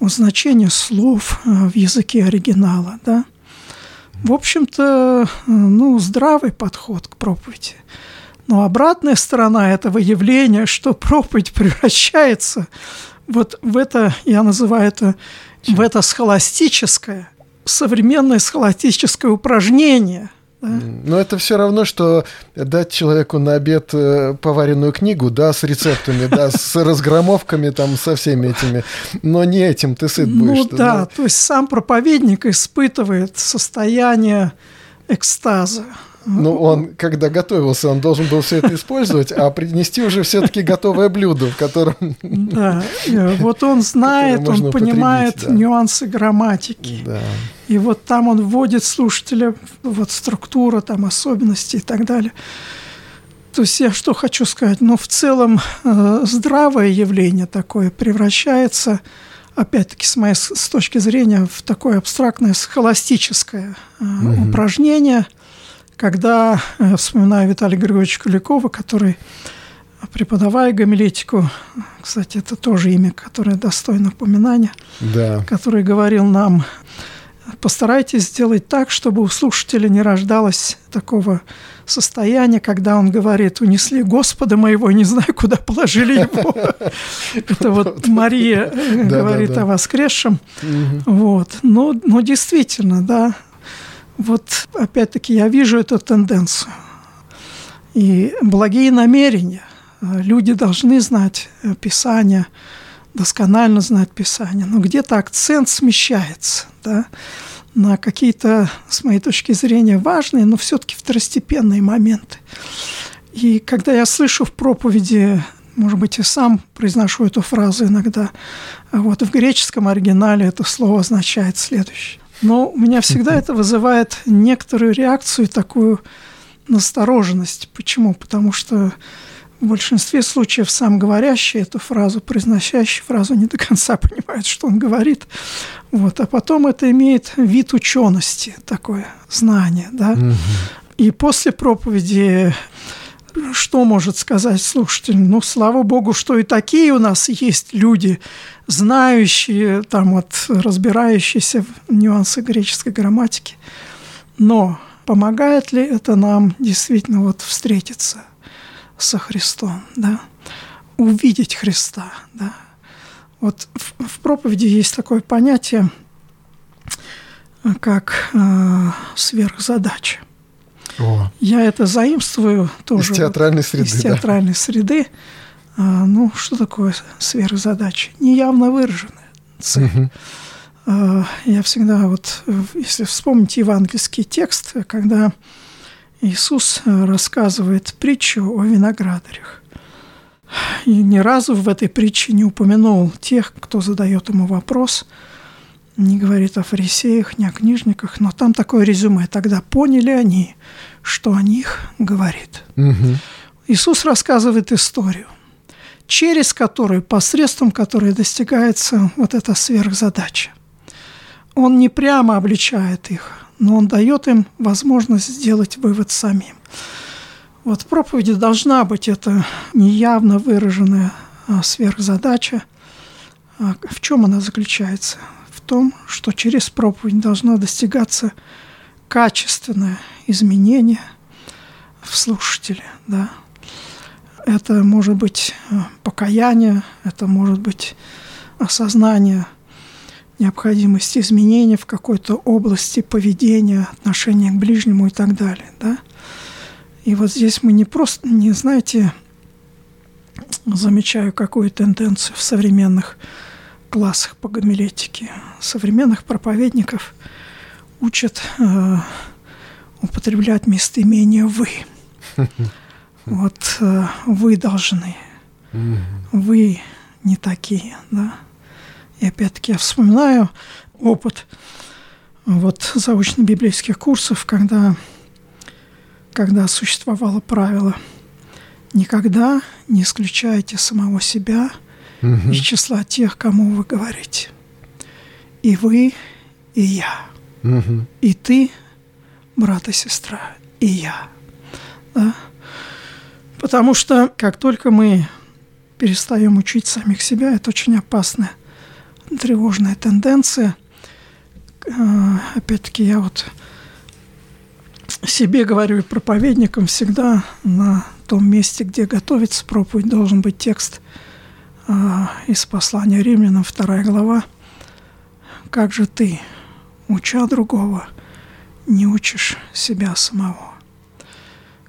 значение слов э, в языке оригинала. Да. В общем-то, ну, здравый подход к проповеди – но обратная сторона этого явления, что проповедь превращается вот в это, я называю это, в это схоластическое, современное схоластическое упражнение – да. Но это все равно, что дать человеку на обед э, поваренную книгу, да, с рецептами, да, с разгромовками, там, со всеми этими. Но не этим ты сыт будешь. Ну да, то есть сам проповедник испытывает состояние экстаза. Ну, он, когда готовился, он должен был все это использовать, а принести уже все-таки готовое блюдо, в котором... Да, вот он знает, он понимает да. нюансы грамматики. Да. И вот там он вводит слушателя, вот структура, там особенности и так далее. То есть я что хочу сказать, ну, в целом э, здравое явление такое превращается, опять-таки, с моей с точки зрения, в такое абстрактное схоластическое э, угу. упражнение – когда э, вспоминаю Виталия Григорьевича Куликова, который, преподавая гомилетику, кстати, это тоже имя, которое достойно упоминания, да. который говорил нам, постарайтесь сделать так, чтобы у слушателя не рождалось такого состояния, когда он говорит, унесли Господа моего, не знаю, куда положили его. Это вот Мария э, говорит о воскресшем. Вот. Но действительно, да, вот опять-таки я вижу эту тенденцию. И благие намерения. Люди должны знать э, Писание, досконально знать Писание, но где-то акцент смещается. Да? на какие-то, с моей точки зрения, важные, но все-таки второстепенные моменты. И когда я слышу в проповеди, может быть, и сам произношу эту фразу иногда, вот в греческом оригинале это слово означает следующее. Но у меня всегда это вызывает некоторую реакцию, такую настороженность. Почему? Потому что в большинстве случаев сам говорящий эту фразу, произносящий фразу, не до конца понимает, что он говорит. Вот. А потом это имеет вид учености, такое знание. Да? Угу. И после проповеди что может сказать слушатель? Ну, слава богу, что и такие у нас есть люди, знающие, там вот, разбирающиеся в нюансах греческой грамматики. Но помогает ли это нам действительно вот встретиться со Христом, да? увидеть Христа. Да? Вот в, в проповеди есть такое понятие, как э, сверхзадача. О. Я это заимствую тоже. Из театральной среды. Из театральной да. среды. А, ну, что такое сверхзадача? Неявно выраженная цель. Угу. А, я всегда вот, если вспомнить евангельский текст, когда Иисус э, рассказывает притчу о виноградарях. И ни разу в этой притче не упомянул тех, кто задает ему вопрос, не говорит о фарисеях, не о книжниках, но там такое резюме. Тогда поняли они, что о них говорит. Угу. Иисус рассказывает историю, через которую, посредством которой достигается вот эта сверхзадача. Он не прямо обличает их, но он дает им возможность сделать вывод самим. Вот в проповеди должна быть эта неявно выраженная а, сверхзадача. А в чем она заключается? В том, что через проповедь должно достигаться качественное изменение в слушателе. Да? Это может быть а, покаяние, это может быть осознание – необходимость изменения в какой-то области поведения, отношения к ближнему и так далее. Да? И вот здесь мы не просто, не знаете, замечаю какую тенденцию в современных классах по гомилетике. Современных проповедников учат э, употреблять местоимение «вы». Вот э, вы должны, вы не такие, да. И опять-таки я вспоминаю опыт вот заочно-библейских курсов, когда, когда существовало правило «никогда не исключайте самого себя угу. из числа тех, кому вы говорите. И вы, и я. Угу. И ты, брат и сестра, и я. Да? Потому что как только мы перестаем учить самих себя, это очень опасная тревожная тенденция. А, опять-таки я вот себе говорю и проповедникам всегда на том месте, где готовится проповедь, должен быть текст а, из послания римлянам, вторая глава. «Как же ты, уча другого, не учишь себя самого?»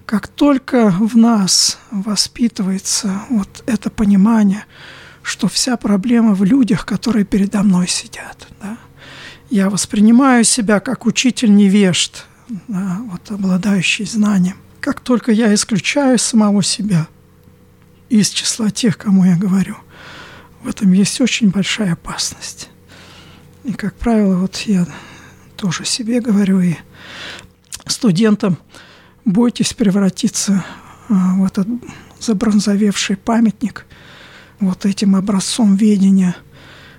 Как только в нас воспитывается вот это понимание – что вся проблема в людях, которые передо мной сидят. Да? Я воспринимаю себя как учитель невежд, да, вот, обладающий знанием. Как только я исключаю самого себя из числа тех, кому я говорю, в этом есть очень большая опасность. И, как правило, вот я тоже себе говорю и студентам, бойтесь превратиться а, в этот забронзовевший памятник – вот этим образцом ведения,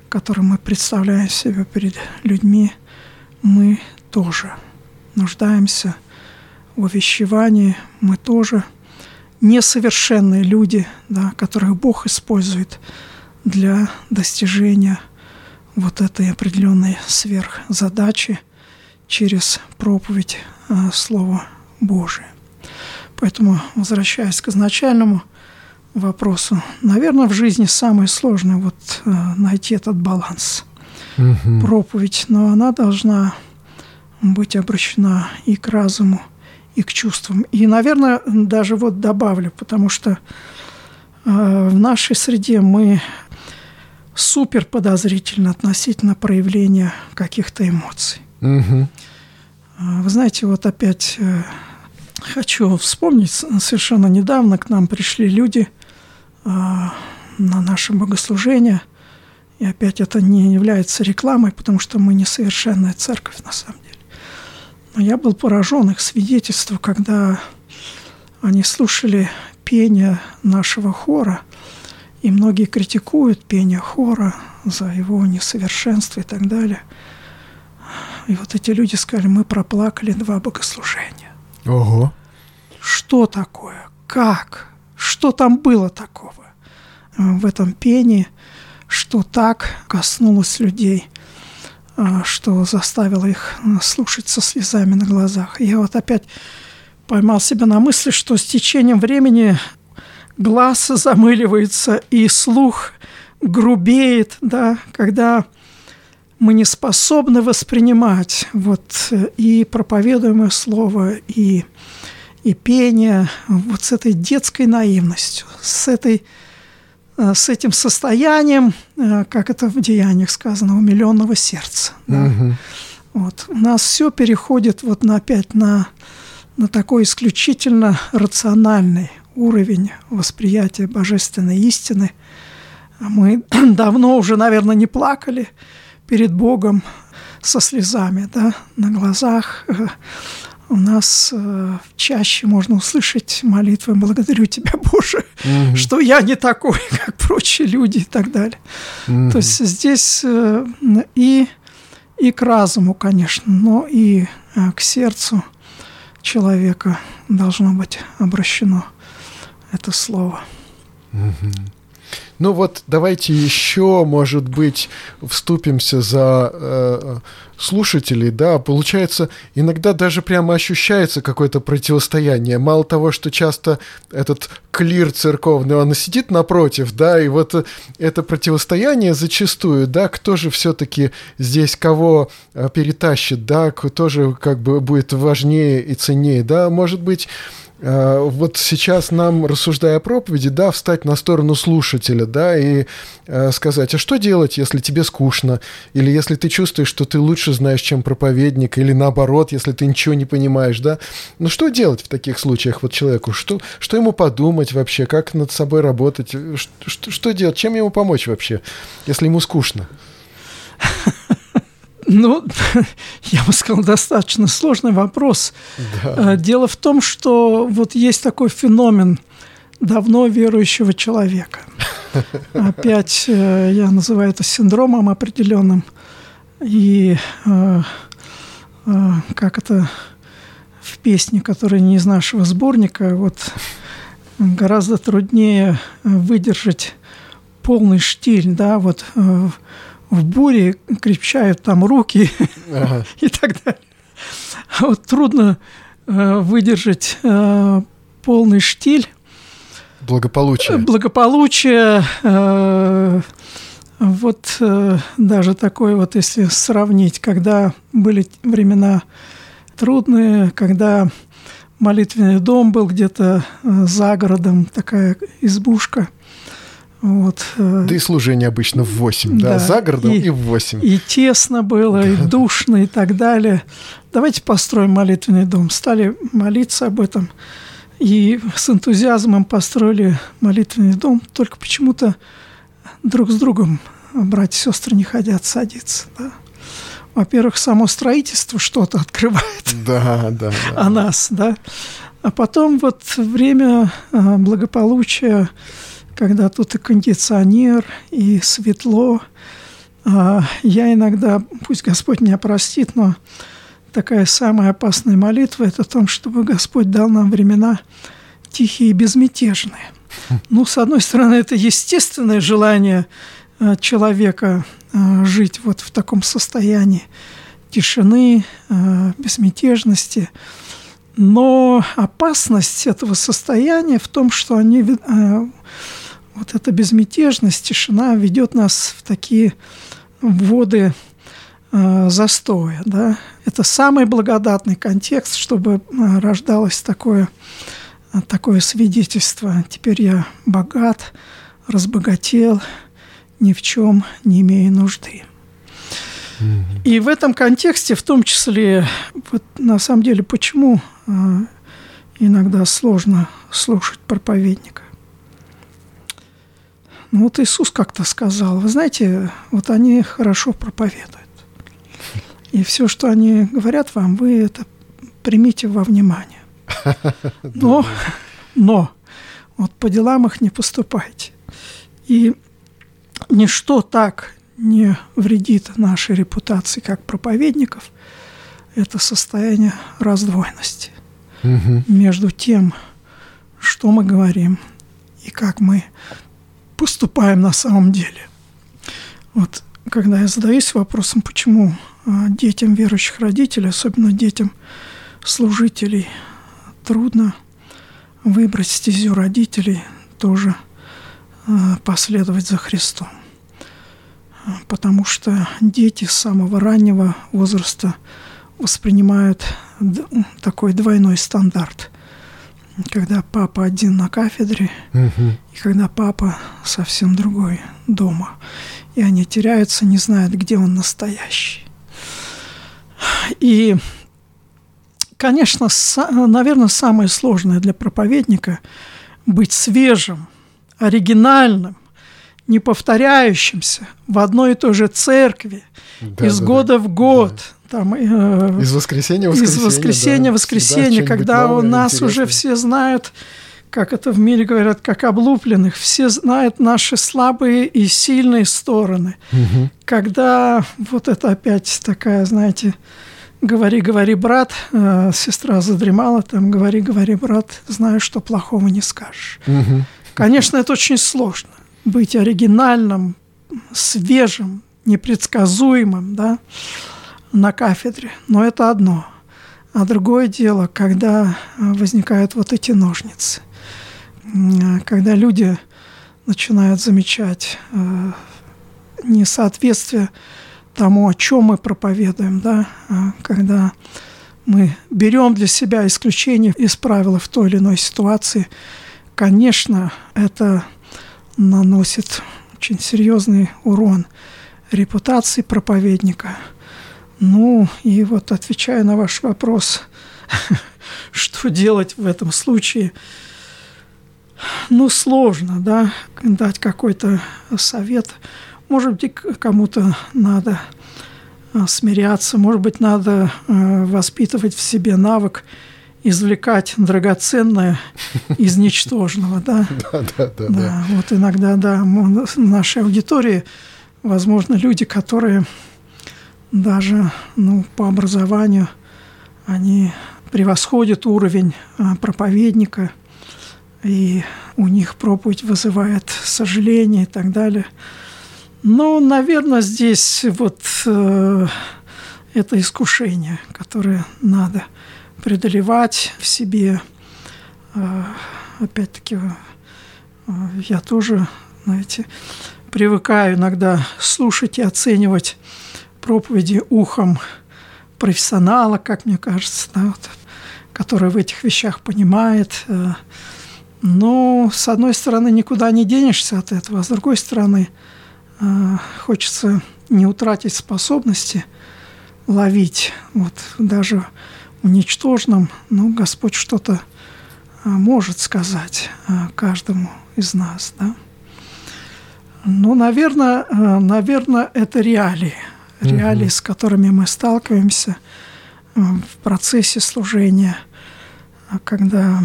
который мы представляем себе перед людьми, мы тоже нуждаемся в увещевании, мы тоже несовершенные люди, да, которых Бог использует для достижения вот этой определенной сверхзадачи через проповедь э, Слова Божия. Поэтому, возвращаясь к изначальному вопросу. Наверное, в жизни самое сложное вот э, найти этот баланс. Угу. Проповедь, но она должна быть обращена и к разуму, и к чувствам. И, наверное, даже вот добавлю, потому что э, в нашей среде мы супер подозрительно относительно проявления каких-то эмоций. Угу. Вы знаете, вот опять э, хочу вспомнить, совершенно недавно к нам пришли люди на наше богослужение, и опять это не является рекламой, потому что мы несовершенная церковь на самом деле. Но я был поражен их свидетельством, когда они слушали пение нашего хора, и многие критикуют пение хора за его несовершенство и так далее. И вот эти люди сказали, мы проплакали два богослужения. Ого. Что такое? Как? Что там было такого в этом пении, что так коснулось людей, а, что заставило их слушать со слезами на глазах. Я вот опять поймал себя на мысли, что с течением времени глаз замыливается и слух грубеет, да, когда мы не способны воспринимать вот и проповедуемое слово, и, и пение вот с этой детской наивностью, с, этой, э, с этим состоянием, э, как это в деяниях сказано, умиленного сердца. Да. Угу. Вот. У нас все переходит вот на, опять на на такой исключительно рациональный уровень восприятия божественной истины. Мы давно уже, наверное, не плакали перед Богом со слезами да, на глазах. У нас э, чаще можно услышать молитвы «Благодарю Тебя, Боже, угу. что я не такой, как прочие люди» и так далее. Угу. То есть здесь э, и, и к разуму, конечно, но и э, к сердцу – человека должно быть обращено это слово. Ну вот давайте еще, может быть, вступимся за э, слушателей, да, получается, иногда даже прямо ощущается какое-то противостояние. Мало того, что часто этот клир церковный, он сидит напротив, да, и вот это противостояние зачастую, да, кто же все-таки здесь кого э, перетащит, да, кто же как бы будет важнее и ценнее, да, может быть, Э, вот сейчас нам, рассуждая о проповеди, да, встать на сторону слушателя, да, и э, сказать, а что делать, если тебе скучно, или если ты чувствуешь, что ты лучше знаешь, чем проповедник, или наоборот, если ты ничего не понимаешь, да, ну что делать в таких случаях вот человеку, что, что ему подумать вообще, как над собой работать, что, что, что делать, чем ему помочь вообще, если ему скучно? Ну, я бы сказал, достаточно сложный вопрос. Да. Э, дело в том, что вот есть такой феномен давно верующего человека. Опять э, я называю это синдромом определенным. И э, как это в песне, которая не из нашего сборника, вот гораздо труднее выдержать полный штиль, да, вот в буре крепчают там руки ага. и так далее. А вот трудно э, выдержать э, полный штиль. Благополучие. Благополучие. Э, вот э, даже такое вот, если сравнить, когда были времена трудные, когда молитвенный дом был где-то э, за городом, такая избушка – вот. Э, да и служение обычно в 8, да, да за городом и, и в 8. И тесно было, да. и душно, и так далее. Давайте построим молитвенный дом. Стали молиться об этом. И с энтузиазмом построили молитвенный дом. Только почему-то друг с другом братья и сестры не хотят садиться. Да? Во-первых, само строительство что-то открывает да, да, да. о нас. Да? А потом вот время а, благополучия когда тут и кондиционер, и светло. А, я иногда, пусть Господь меня простит, но такая самая опасная молитва – это о том, чтобы Господь дал нам времена тихие и безмятежные. Ну, с одной стороны, это естественное желание а, человека а, жить вот в таком состоянии тишины, безмятежности. Но опасность этого состояния в том, что они вот эта безмятежность, тишина ведет нас в такие воды э, застоя. Да? Это самый благодатный контекст, чтобы э, рождалось такое, э, такое свидетельство. Теперь я богат, разбогател, ни в чем не имея нужды. И в этом контексте, в том числе, вот на самом деле, почему а, иногда сложно слушать проповедника? Ну вот Иисус как-то сказал, вы знаете, вот они хорошо проповедуют. И все, что они говорят вам, вы это примите во внимание. Но, но, вот по делам их не поступайте. И ничто так не вредит нашей репутации как проповедников, это состояние раздвоенности угу. между тем, что мы говорим и как мы поступаем на самом деле. Вот когда я задаюсь вопросом, почему а, детям верующих родителей, особенно детям служителей, трудно выбрать стезю родителей, тоже а, последовать за Христом потому что дети с самого раннего возраста воспринимают такой двойной стандарт, когда папа один на кафедре, угу. и когда папа совсем другой дома. И они теряются, не знают, где он настоящий. И, конечно, наверное, самое сложное для проповедника быть свежим, оригинальным, не повторяющимся в одной и той же церкви да, из да, года да, в год. Да. Там, э, из воскресенья в воскресенье. Из воскресенья в воскресенье, когда у нас интересное. уже все знают, как это в мире говорят, как облупленных, все знают наши слабые и сильные стороны. Угу. Когда вот это опять такая, знаете, говори, говори, брат, э, сестра задремала, там, говори, говори, брат, знаю, что плохого не скажешь. Угу. Конечно, это очень сложно быть оригинальным, свежим, непредсказуемым да, на кафедре. Но это одно. А другое дело, когда возникают вот эти ножницы, когда люди начинают замечать э, несоответствие тому, о чем мы проповедуем, да, когда мы берем для себя исключение из правил в той или иной ситуации, конечно, это наносит очень серьезный урон репутации проповедника. Ну, и вот отвечая на ваш вопрос, что делать в этом случае, ну, сложно, да, дать какой-то совет. Может быть, кому-то надо а, смиряться, может быть, надо а, воспитывать в себе навык извлекать драгоценное из ничтожного, да? Да, да, да. Да, вот иногда, да, в нашей аудитории, возможно, люди, которые даже, ну, по образованию, они превосходят уровень а, проповедника, и у них проповедь вызывает сожаление и так далее. Но, наверное, здесь вот э, это искушение, которое надо – преодолевать в себе. А, опять-таки, а, я тоже, знаете, привыкаю иногда слушать и оценивать проповеди ухом профессионала, как мне кажется, да, вот, который в этих вещах понимает. А, но, с одной стороны, никуда не денешься от этого, а с другой стороны, хочется не утратить способности ловить. Вот даже уничтоженном, но Господь что-то а, может сказать каждому из нас. Да? Ну, наверное, наверное, это реалии, реалии, угу. с которыми мы сталкиваемся в процессе служения, когда,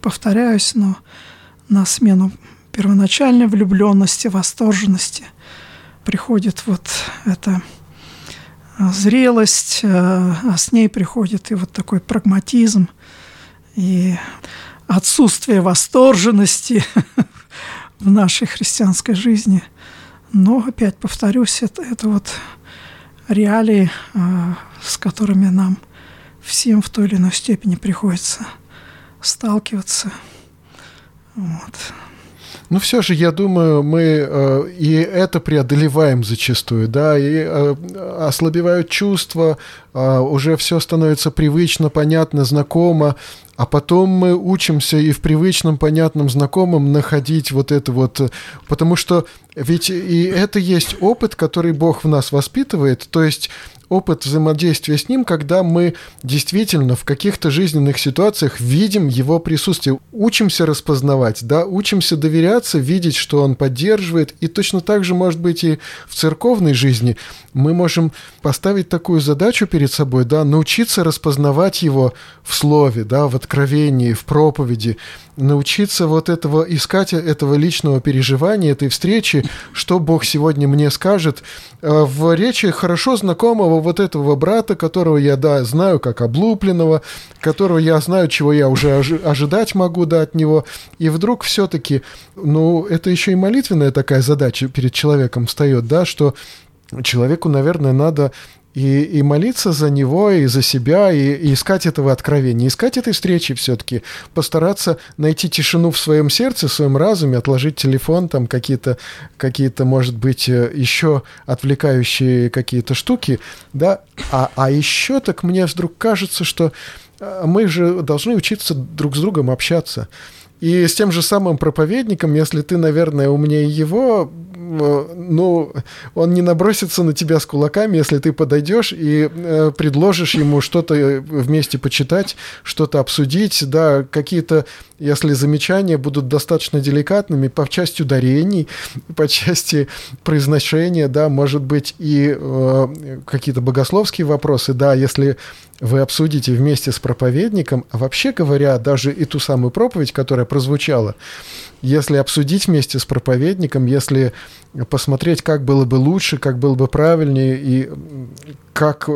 повторяюсь, но на смену первоначальной влюбленности, восторженности приходит вот это зрелость, э, а с ней приходит и вот такой прагматизм, и отсутствие восторженности в нашей христианской жизни. Но, опять повторюсь, это, это вот реалии, э, с которыми нам всем в той или иной степени приходится сталкиваться. Вот. Ну, все же, я думаю, мы э, и это преодолеваем зачастую, да, и э, ослабевают чувства, э, уже все становится привычно, понятно, знакомо, а потом мы учимся и в привычном, понятном, знакомом находить вот это вот, потому что ведь и это есть опыт, который Бог в нас воспитывает, то есть опыт взаимодействия с ним, когда мы действительно в каких-то жизненных ситуациях видим его присутствие, учимся распознавать, да, учимся доверяться, видеть, что он поддерживает, и точно так же, может быть, и в церковной жизни. Мы можем поставить такую задачу перед собой, да, научиться распознавать его в слове, да, в откровении, в проповеди, научиться вот этого, искать этого личного переживания, этой встречи, что Бог сегодня мне скажет, э, в речи хорошо знакомого вот этого брата, которого я, да, знаю как облупленного, которого я знаю, чего я уже ожидать могу, да, от него, и вдруг все-таки, ну, это еще и молитвенная такая задача перед человеком встает, да, что человеку, наверное, надо и, и молиться за него, и за себя, и, и искать этого откровения, искать этой встречи все-таки, постараться найти тишину в своем сердце, в своем разуме, отложить телефон, там какие-то, какие-то может быть, э, еще отвлекающие какие-то штуки, да, а, а еще так мне вдруг кажется, что э, мы же должны учиться друг с другом общаться. И с тем же самым проповедником, если ты, наверное, умнее его, ну, он не набросится на тебя с кулаками, если ты подойдешь и э, предложишь ему что-то вместе почитать, что-то обсудить, да, какие-то, если замечания будут достаточно деликатными по части ударений, по части произношения, да, может быть, и э, какие-то богословские вопросы, да, если вы обсудите вместе с проповедником, а вообще говоря, даже и ту самую проповедь, которая прозвучала, если обсудить вместе с проповедником, если посмотреть, как было бы лучше, как было бы правильнее и как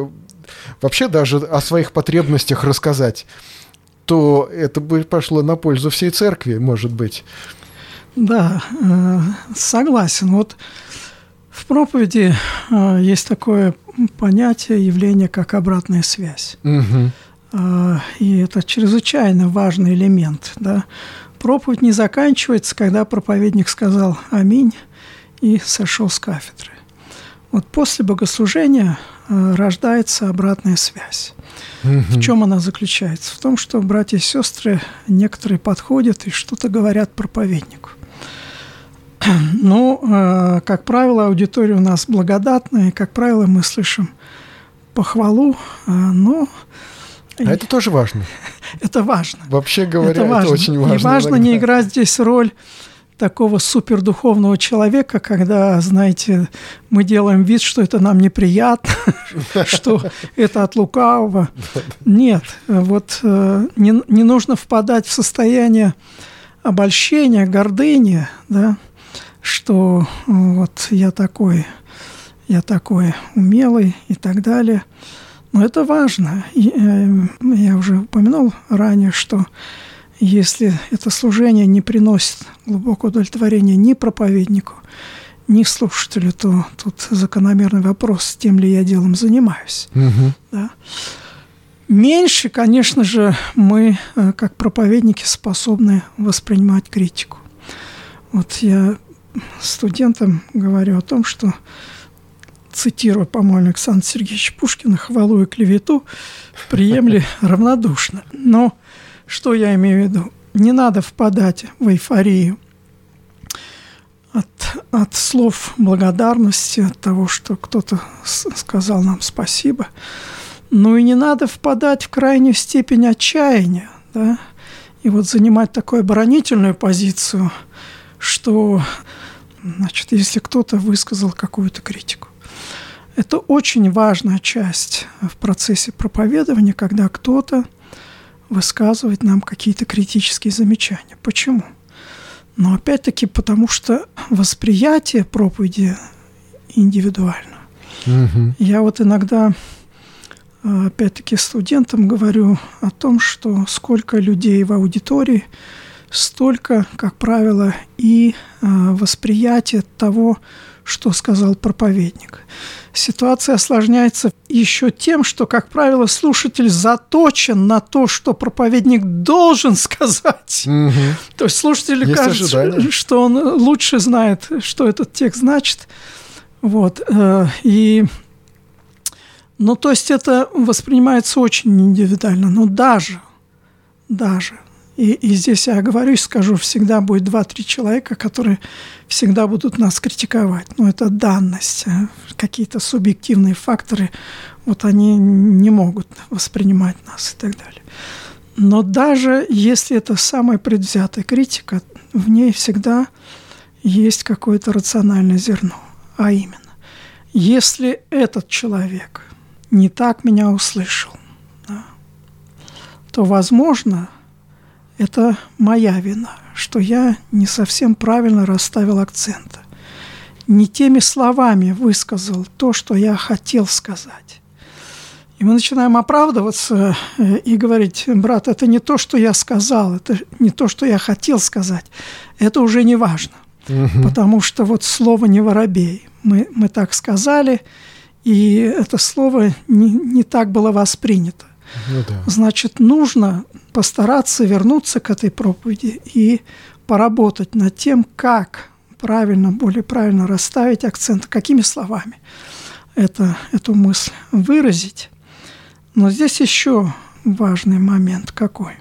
вообще даже о своих потребностях рассказать, то это бы пошло на пользу всей церкви, может быть. Да, э, согласен. Вот в проповеди э, есть такое понятие, явление, как обратная связь. Угу. И это чрезвычайно важный элемент. Да? Проповедь не заканчивается, когда проповедник сказал «Аминь» и сошел с кафедры. Вот после богослужения рождается обратная связь. Угу. В чем она заключается? В том, что братья и сестры некоторые подходят и что-то говорят проповеднику. Ну, э, как правило, аудитория у нас благодатная, и, как правило, мы слышим похвалу, э, но... А это тоже важно. Это важно. Вообще говоря, это, важно. это очень важно. И важно иногда. не играть здесь роль такого супердуховного человека, когда, знаете, мы делаем вид, что это нам неприятно, что это от лукавого. Нет, вот э, не, нужно впадать в состояние обольщения, гордыни, да, что вот я такой, я такой умелый и так далее – но это важно. Э, я уже упомянул ранее, что если это служение не приносит глубокого удовлетворения ни проповеднику, ни слушателю, то тут закономерный вопрос, тем ли я делом занимаюсь. Угу. Да. Меньше, конечно же, мы, э, как проповедники, способны воспринимать критику. Вот я студентам говорю о том, что цитирую, по-моему, Александра Сергеевича Пушкина, хвалу и клевету приемли равнодушно. Но что я имею в виду? Не надо впадать в эйфорию от, от слов благодарности, от того, что кто-то сказал нам спасибо. Ну и не надо впадать в крайнюю степень отчаяния, да, и вот занимать такую оборонительную позицию, что, значит, если кто-то высказал какую-то критику, это очень важная часть в процессе проповедования, когда кто-то высказывает нам какие-то критические замечания. Почему? Но опять-таки потому, что восприятие проповеди индивидуально. Угу. Я вот иногда, опять-таки, студентам говорю о том, что сколько людей в аудитории, столько, как правило, и восприятие того, что сказал проповедник. Ситуация осложняется еще тем, что, как правило, слушатель заточен на то, что проповедник должен сказать. Угу. То есть слушателю есть кажется, ожидание. что он лучше знает, что этот текст значит. Вот. Э, и ну, то есть это воспринимается очень индивидуально. Но даже, даже. И, и здесь я оговорюсь, скажу, всегда будет два-три человека, которые всегда будут нас критиковать. Но это данность, э, какие-то субъективные факторы, вот они не могут воспринимать нас и так далее. Но даже если это самая предвзятая критика, в ней всегда есть какое-то рациональное зерно. А именно, если этот человек не так меня услышал, да, то, возможно, это моя вина, что я не совсем правильно расставил акценты. Не теми словами высказал то, что я хотел сказать. И мы начинаем оправдываться э, и говорить, брат, это не то, что я сказал, это не то, что я хотел сказать. Это уже не важно. Угу. Потому что вот слово «не воробей». Мы, мы так сказали, и это слово не, не так было воспринято. Ну, да. Значит, нужно постараться вернуться к этой проповеди и поработать над тем, как правильно, более правильно расставить акцент, какими словами это, эту мысль выразить. Но здесь еще важный момент какой.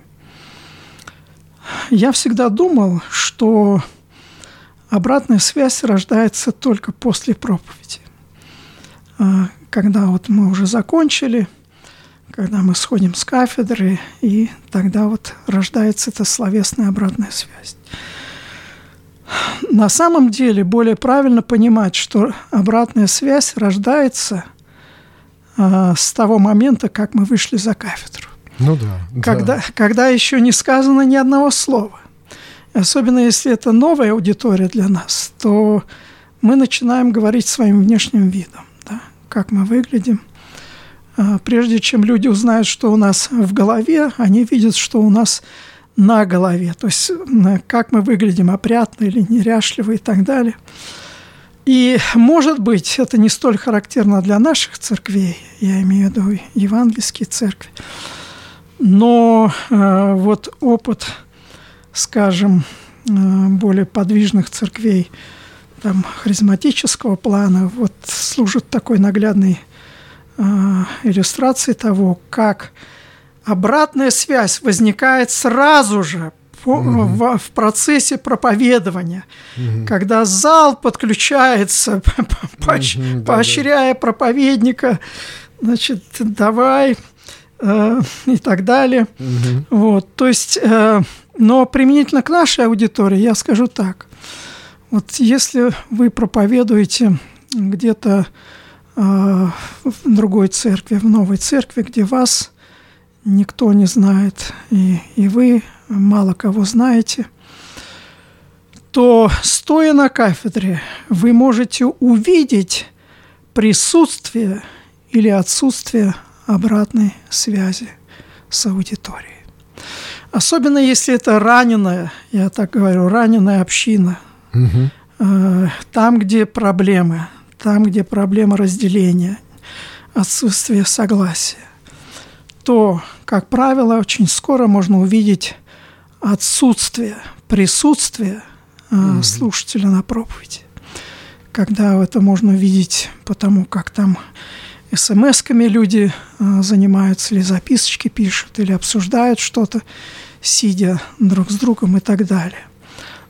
Я всегда думал, что обратная связь рождается только после проповеди. А, когда вот мы уже закончили – когда мы сходим с кафедры, и тогда вот рождается эта словесная обратная связь. На самом деле более правильно понимать, что обратная связь рождается э, с того момента, как мы вышли за кафедру. Ну да. Когда, да. когда еще не сказано ни одного слова. Особенно если это новая аудитория для нас, то мы начинаем говорить своим внешним видом, да, как мы выглядим, прежде чем люди узнают, что у нас в голове, они видят, что у нас на голове, то есть как мы выглядим, опрятно или неряшливо и так далее. И, может быть, это не столь характерно для наших церквей, я имею в виду евангельские церкви, но э, вот опыт, скажем, э, более подвижных церквей, там, харизматического плана, вот служит такой наглядный иллюстрации того, как обратная связь возникает сразу же по, угу. в, в процессе проповедования, угу. когда зал подключается, поощ, угу, поощряя да, проповедника, значит, давай э, и так далее. Угу. Вот, то есть, э, но применительно к нашей аудитории я скажу так: вот если вы проповедуете где-то в другой церкви, в новой церкви, где вас никто не знает, и, и вы мало кого знаете, то, стоя на кафедре, вы можете увидеть присутствие или отсутствие обратной связи с аудиторией. Особенно если это раненая, я так говорю, раненая община, угу. там, где проблемы, там, где проблема разделения, отсутствие согласия, то, как правило, очень скоро можно увидеть отсутствие присутствия э, mm-hmm. слушателя на проповеди. Когда это можно увидеть потому, как там смс-ками люди э, занимаются, или записочки пишут, или обсуждают что-то, сидя друг с другом и так далее.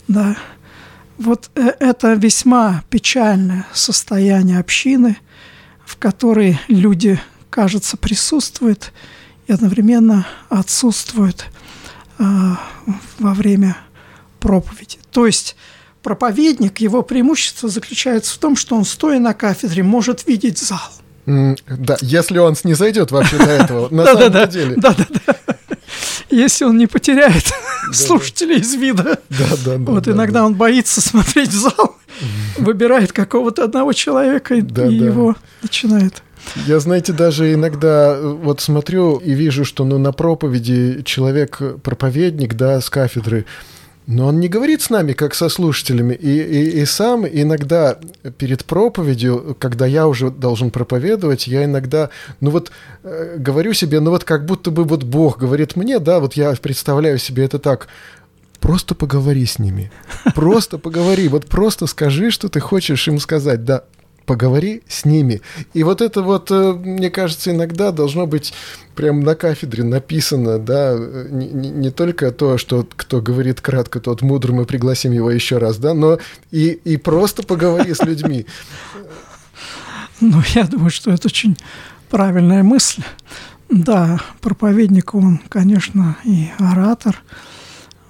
Да. Вот э, это весьма печальное состояние общины, в которой люди, кажется, присутствуют и одновременно отсутствуют э, во время проповеди. То есть проповедник, его преимущество заключается в том, что он, стоя на кафедре, может видеть зал. Да, если он не зайдет вообще до этого, на самом деле. Да, да, да если он не потеряет слушателей из вида. Да, да, да. Вот иногда он боится смотреть в зал, выбирает какого-то одного человека и его начинает. Я, знаете, даже иногда э, вот смотрю и вижу, что ну, на проповеди человек, проповедник, да, с кафедры, но он не говорит с нами, как со слушателями. И, и, и сам иногда перед проповедью, когда я уже должен проповедовать, я иногда, ну вот, э, говорю себе, ну вот как будто бы вот Бог говорит мне, да, вот я представляю себе это так, просто поговори с ними, просто поговори, вот просто скажи, что ты хочешь им сказать, да, поговори с ними. И вот это вот, э, мне кажется, иногда должно быть прям на кафедре написано, да, не, не, только то, что кто говорит кратко, тот мудр, мы пригласим его еще раз, да, но и, и просто поговори с людьми. Ну, я думаю, что это очень правильная мысль. Да, проповедник, он, конечно, и оратор,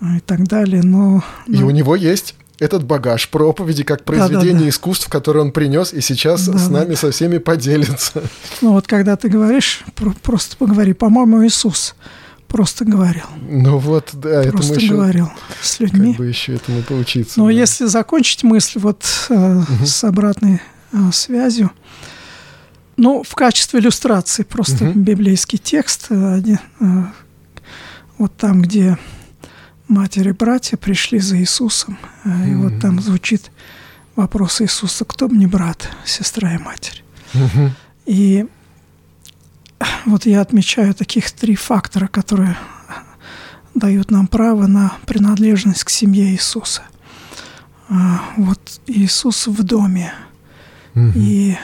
и так далее, но... но... И у него есть этот багаж проповеди как произведение да, да, да. искусств, которое он принес, и сейчас да, с нами да. со всеми поделится. Ну вот когда ты говоришь, просто поговори, по-моему, Иисус просто говорил. Ну вот, да, просто этому еще, говорил с людьми. Как бы еще этому поучиться. Но да. если закончить мысль вот э, угу. с обратной э, связью, ну, в качестве иллюстрации просто угу. библейский текст, э, э, вот там, где матери братья пришли за Иисусом. Mm-hmm. И вот там звучит вопрос Иисуса, кто мне брат, сестра и матерь. Mm-hmm. И вот я отмечаю таких три фактора, которые дают нам право на принадлежность к семье Иисуса. А, вот Иисус в доме. Mm-hmm. И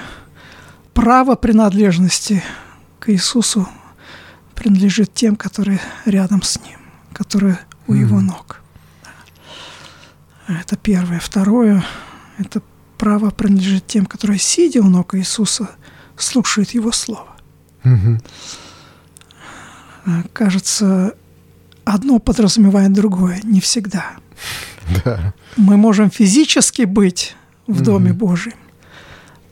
право принадлежности к Иисусу принадлежит тем, которые рядом с Ним, которые у mm-hmm. его ног. Это первое. Второе – это право принадлежит тем, которые, сидя у ног Иисуса, слушают Его Слово. Mm-hmm. Кажется, одно подразумевает другое, не всегда. Да. Мы можем физически быть в Доме mm-hmm. Божьем,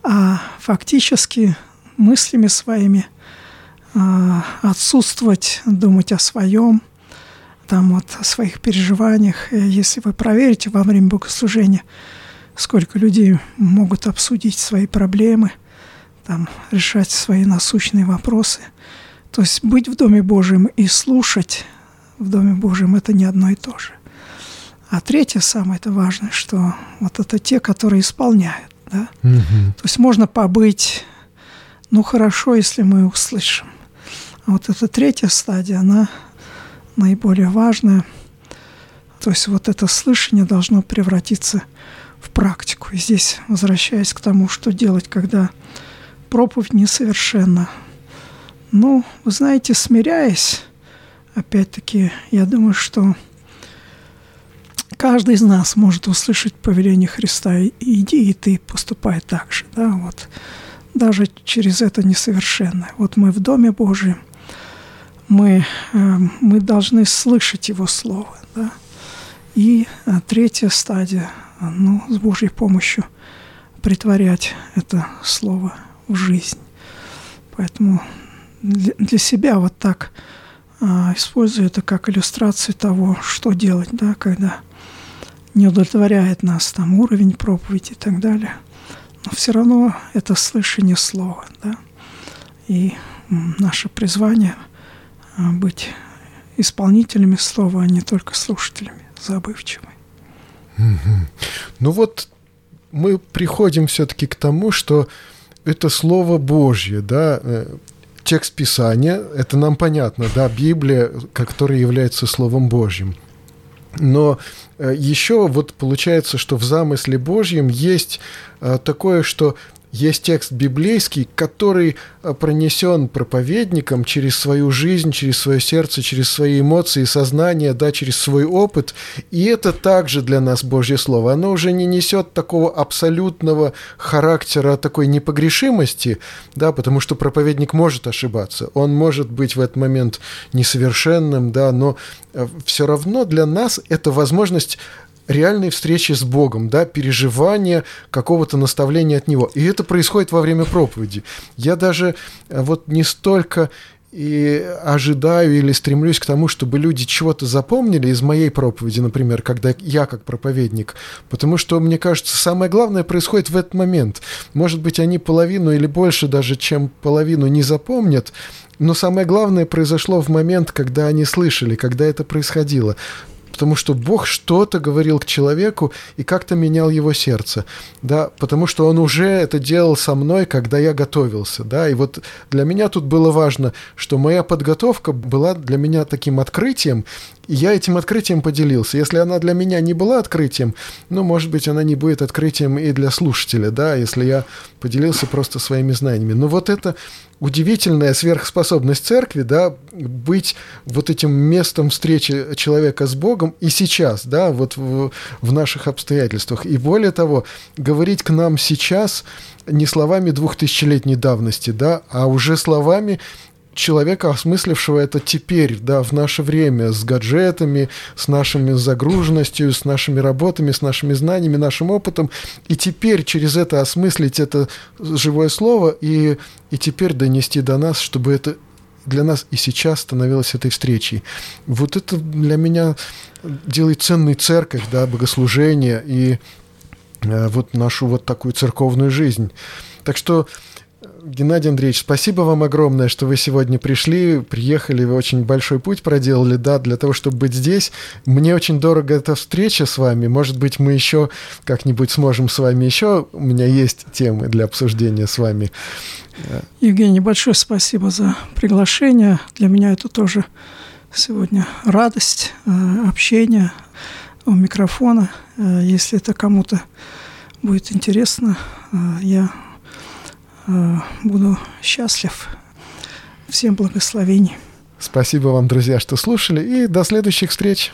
а фактически мыслями своими а, отсутствовать, думать о своем – там вот о своих переживаниях. Если вы проверите во время богослужения, сколько людей могут обсудить свои проблемы, там, решать свои насущные вопросы. То есть быть в Доме Божьем и слушать в Доме Божьем – это не одно и то же. А третье самое это важное, что вот это те, которые исполняют. Да? Угу. То есть можно побыть, ну хорошо, если мы услышим. А вот эта третья стадия, она наиболее важное. То есть вот это слышание должно превратиться в практику. И здесь, возвращаясь к тому, что делать, когда проповедь несовершенна. Ну, вы знаете, смиряясь, опять-таки, я думаю, что каждый из нас может услышать повеление Христа иди, и ты поступай так же, да, вот даже через это несовершенное. Вот мы в Доме Божьем – мы, э, мы должны слышать Его Слово. Да? И э, третья стадия, э, ну, с Божьей помощью притворять это Слово в жизнь. Поэтому для, себя вот так использую это как иллюстрацию того, что делать, да, когда не удовлетворяет нас там уровень проповеди и так далее. Но все равно это слышание слова, да. И наше призвание – быть исполнителями слова, а не только слушателями забывчивыми. Ну вот мы приходим все-таки к тому, что это Слово Божье, да, э, текст Писания, это нам понятно, да, Библия, которая является Словом Божьим. Но э, еще вот получается, что в замысле Божьем есть э, такое, что есть текст библейский, который э, пронесен проповедником через свою жизнь, через свое сердце, через свои эмоции, сознание, да, через свой опыт. И это также для нас Божье Слово. Оно уже не несет такого абсолютного характера, такой непогрешимости, да, потому что проповедник может ошибаться. Он может быть в этот момент несовершенным, да, но э, все равно для нас это возможность реальной встречи с Богом, да, переживания какого-то наставления от Него. И это происходит во время проповеди. Я даже э, вот не столько и ожидаю или стремлюсь к тому, чтобы люди чего-то запомнили из моей проповеди, например, когда я как проповедник, потому что, мне кажется, самое главное происходит в этот момент. Может быть, они половину или больше даже, чем половину не запомнят, но самое главное произошло в момент, когда они слышали, когда это происходило потому что Бог что-то говорил к человеку и как-то менял его сердце, да, потому что Он уже это делал со мной, когда я готовился, да, и вот для меня тут было важно, что моя подготовка была для меня таким открытием, я этим открытием поделился. Если она для меня не была открытием, ну, может быть, она не будет открытием и для слушателя, да, если я поделился просто своими знаниями. Но вот это удивительная сверхспособность церкви, да, быть вот этим местом встречи человека с Богом и сейчас, да, вот в, в наших обстоятельствах. И более того, говорить к нам сейчас не словами двухтысячелетней давности, да, а уже словами человека, осмыслившего это теперь, да, в наше время, с гаджетами, с нашими загруженностью, с нашими работами, с нашими знаниями, нашим опытом, и теперь через это осмыслить это живое слово и, и теперь донести до нас, чтобы это для нас и сейчас становилось этой встречей. Вот это для меня делает ценной церковь, да, богослужение и э, вот нашу вот такую церковную жизнь. Так что Геннадий Андреевич, спасибо вам огромное, что вы сегодня пришли, приехали, вы очень большой путь проделали, да, для того, чтобы быть здесь. Мне очень дорого эта встреча с вами. Может быть, мы еще как-нибудь сможем с вами еще. У меня есть темы для обсуждения с вами. Евгений, большое спасибо за приглашение. Для меня это тоже сегодня радость, э, общение у микрофона. Э, если это кому-то будет интересно, э, я буду счастлив. Всем благословений. Спасибо вам, друзья, что слушали, и до следующих встреч.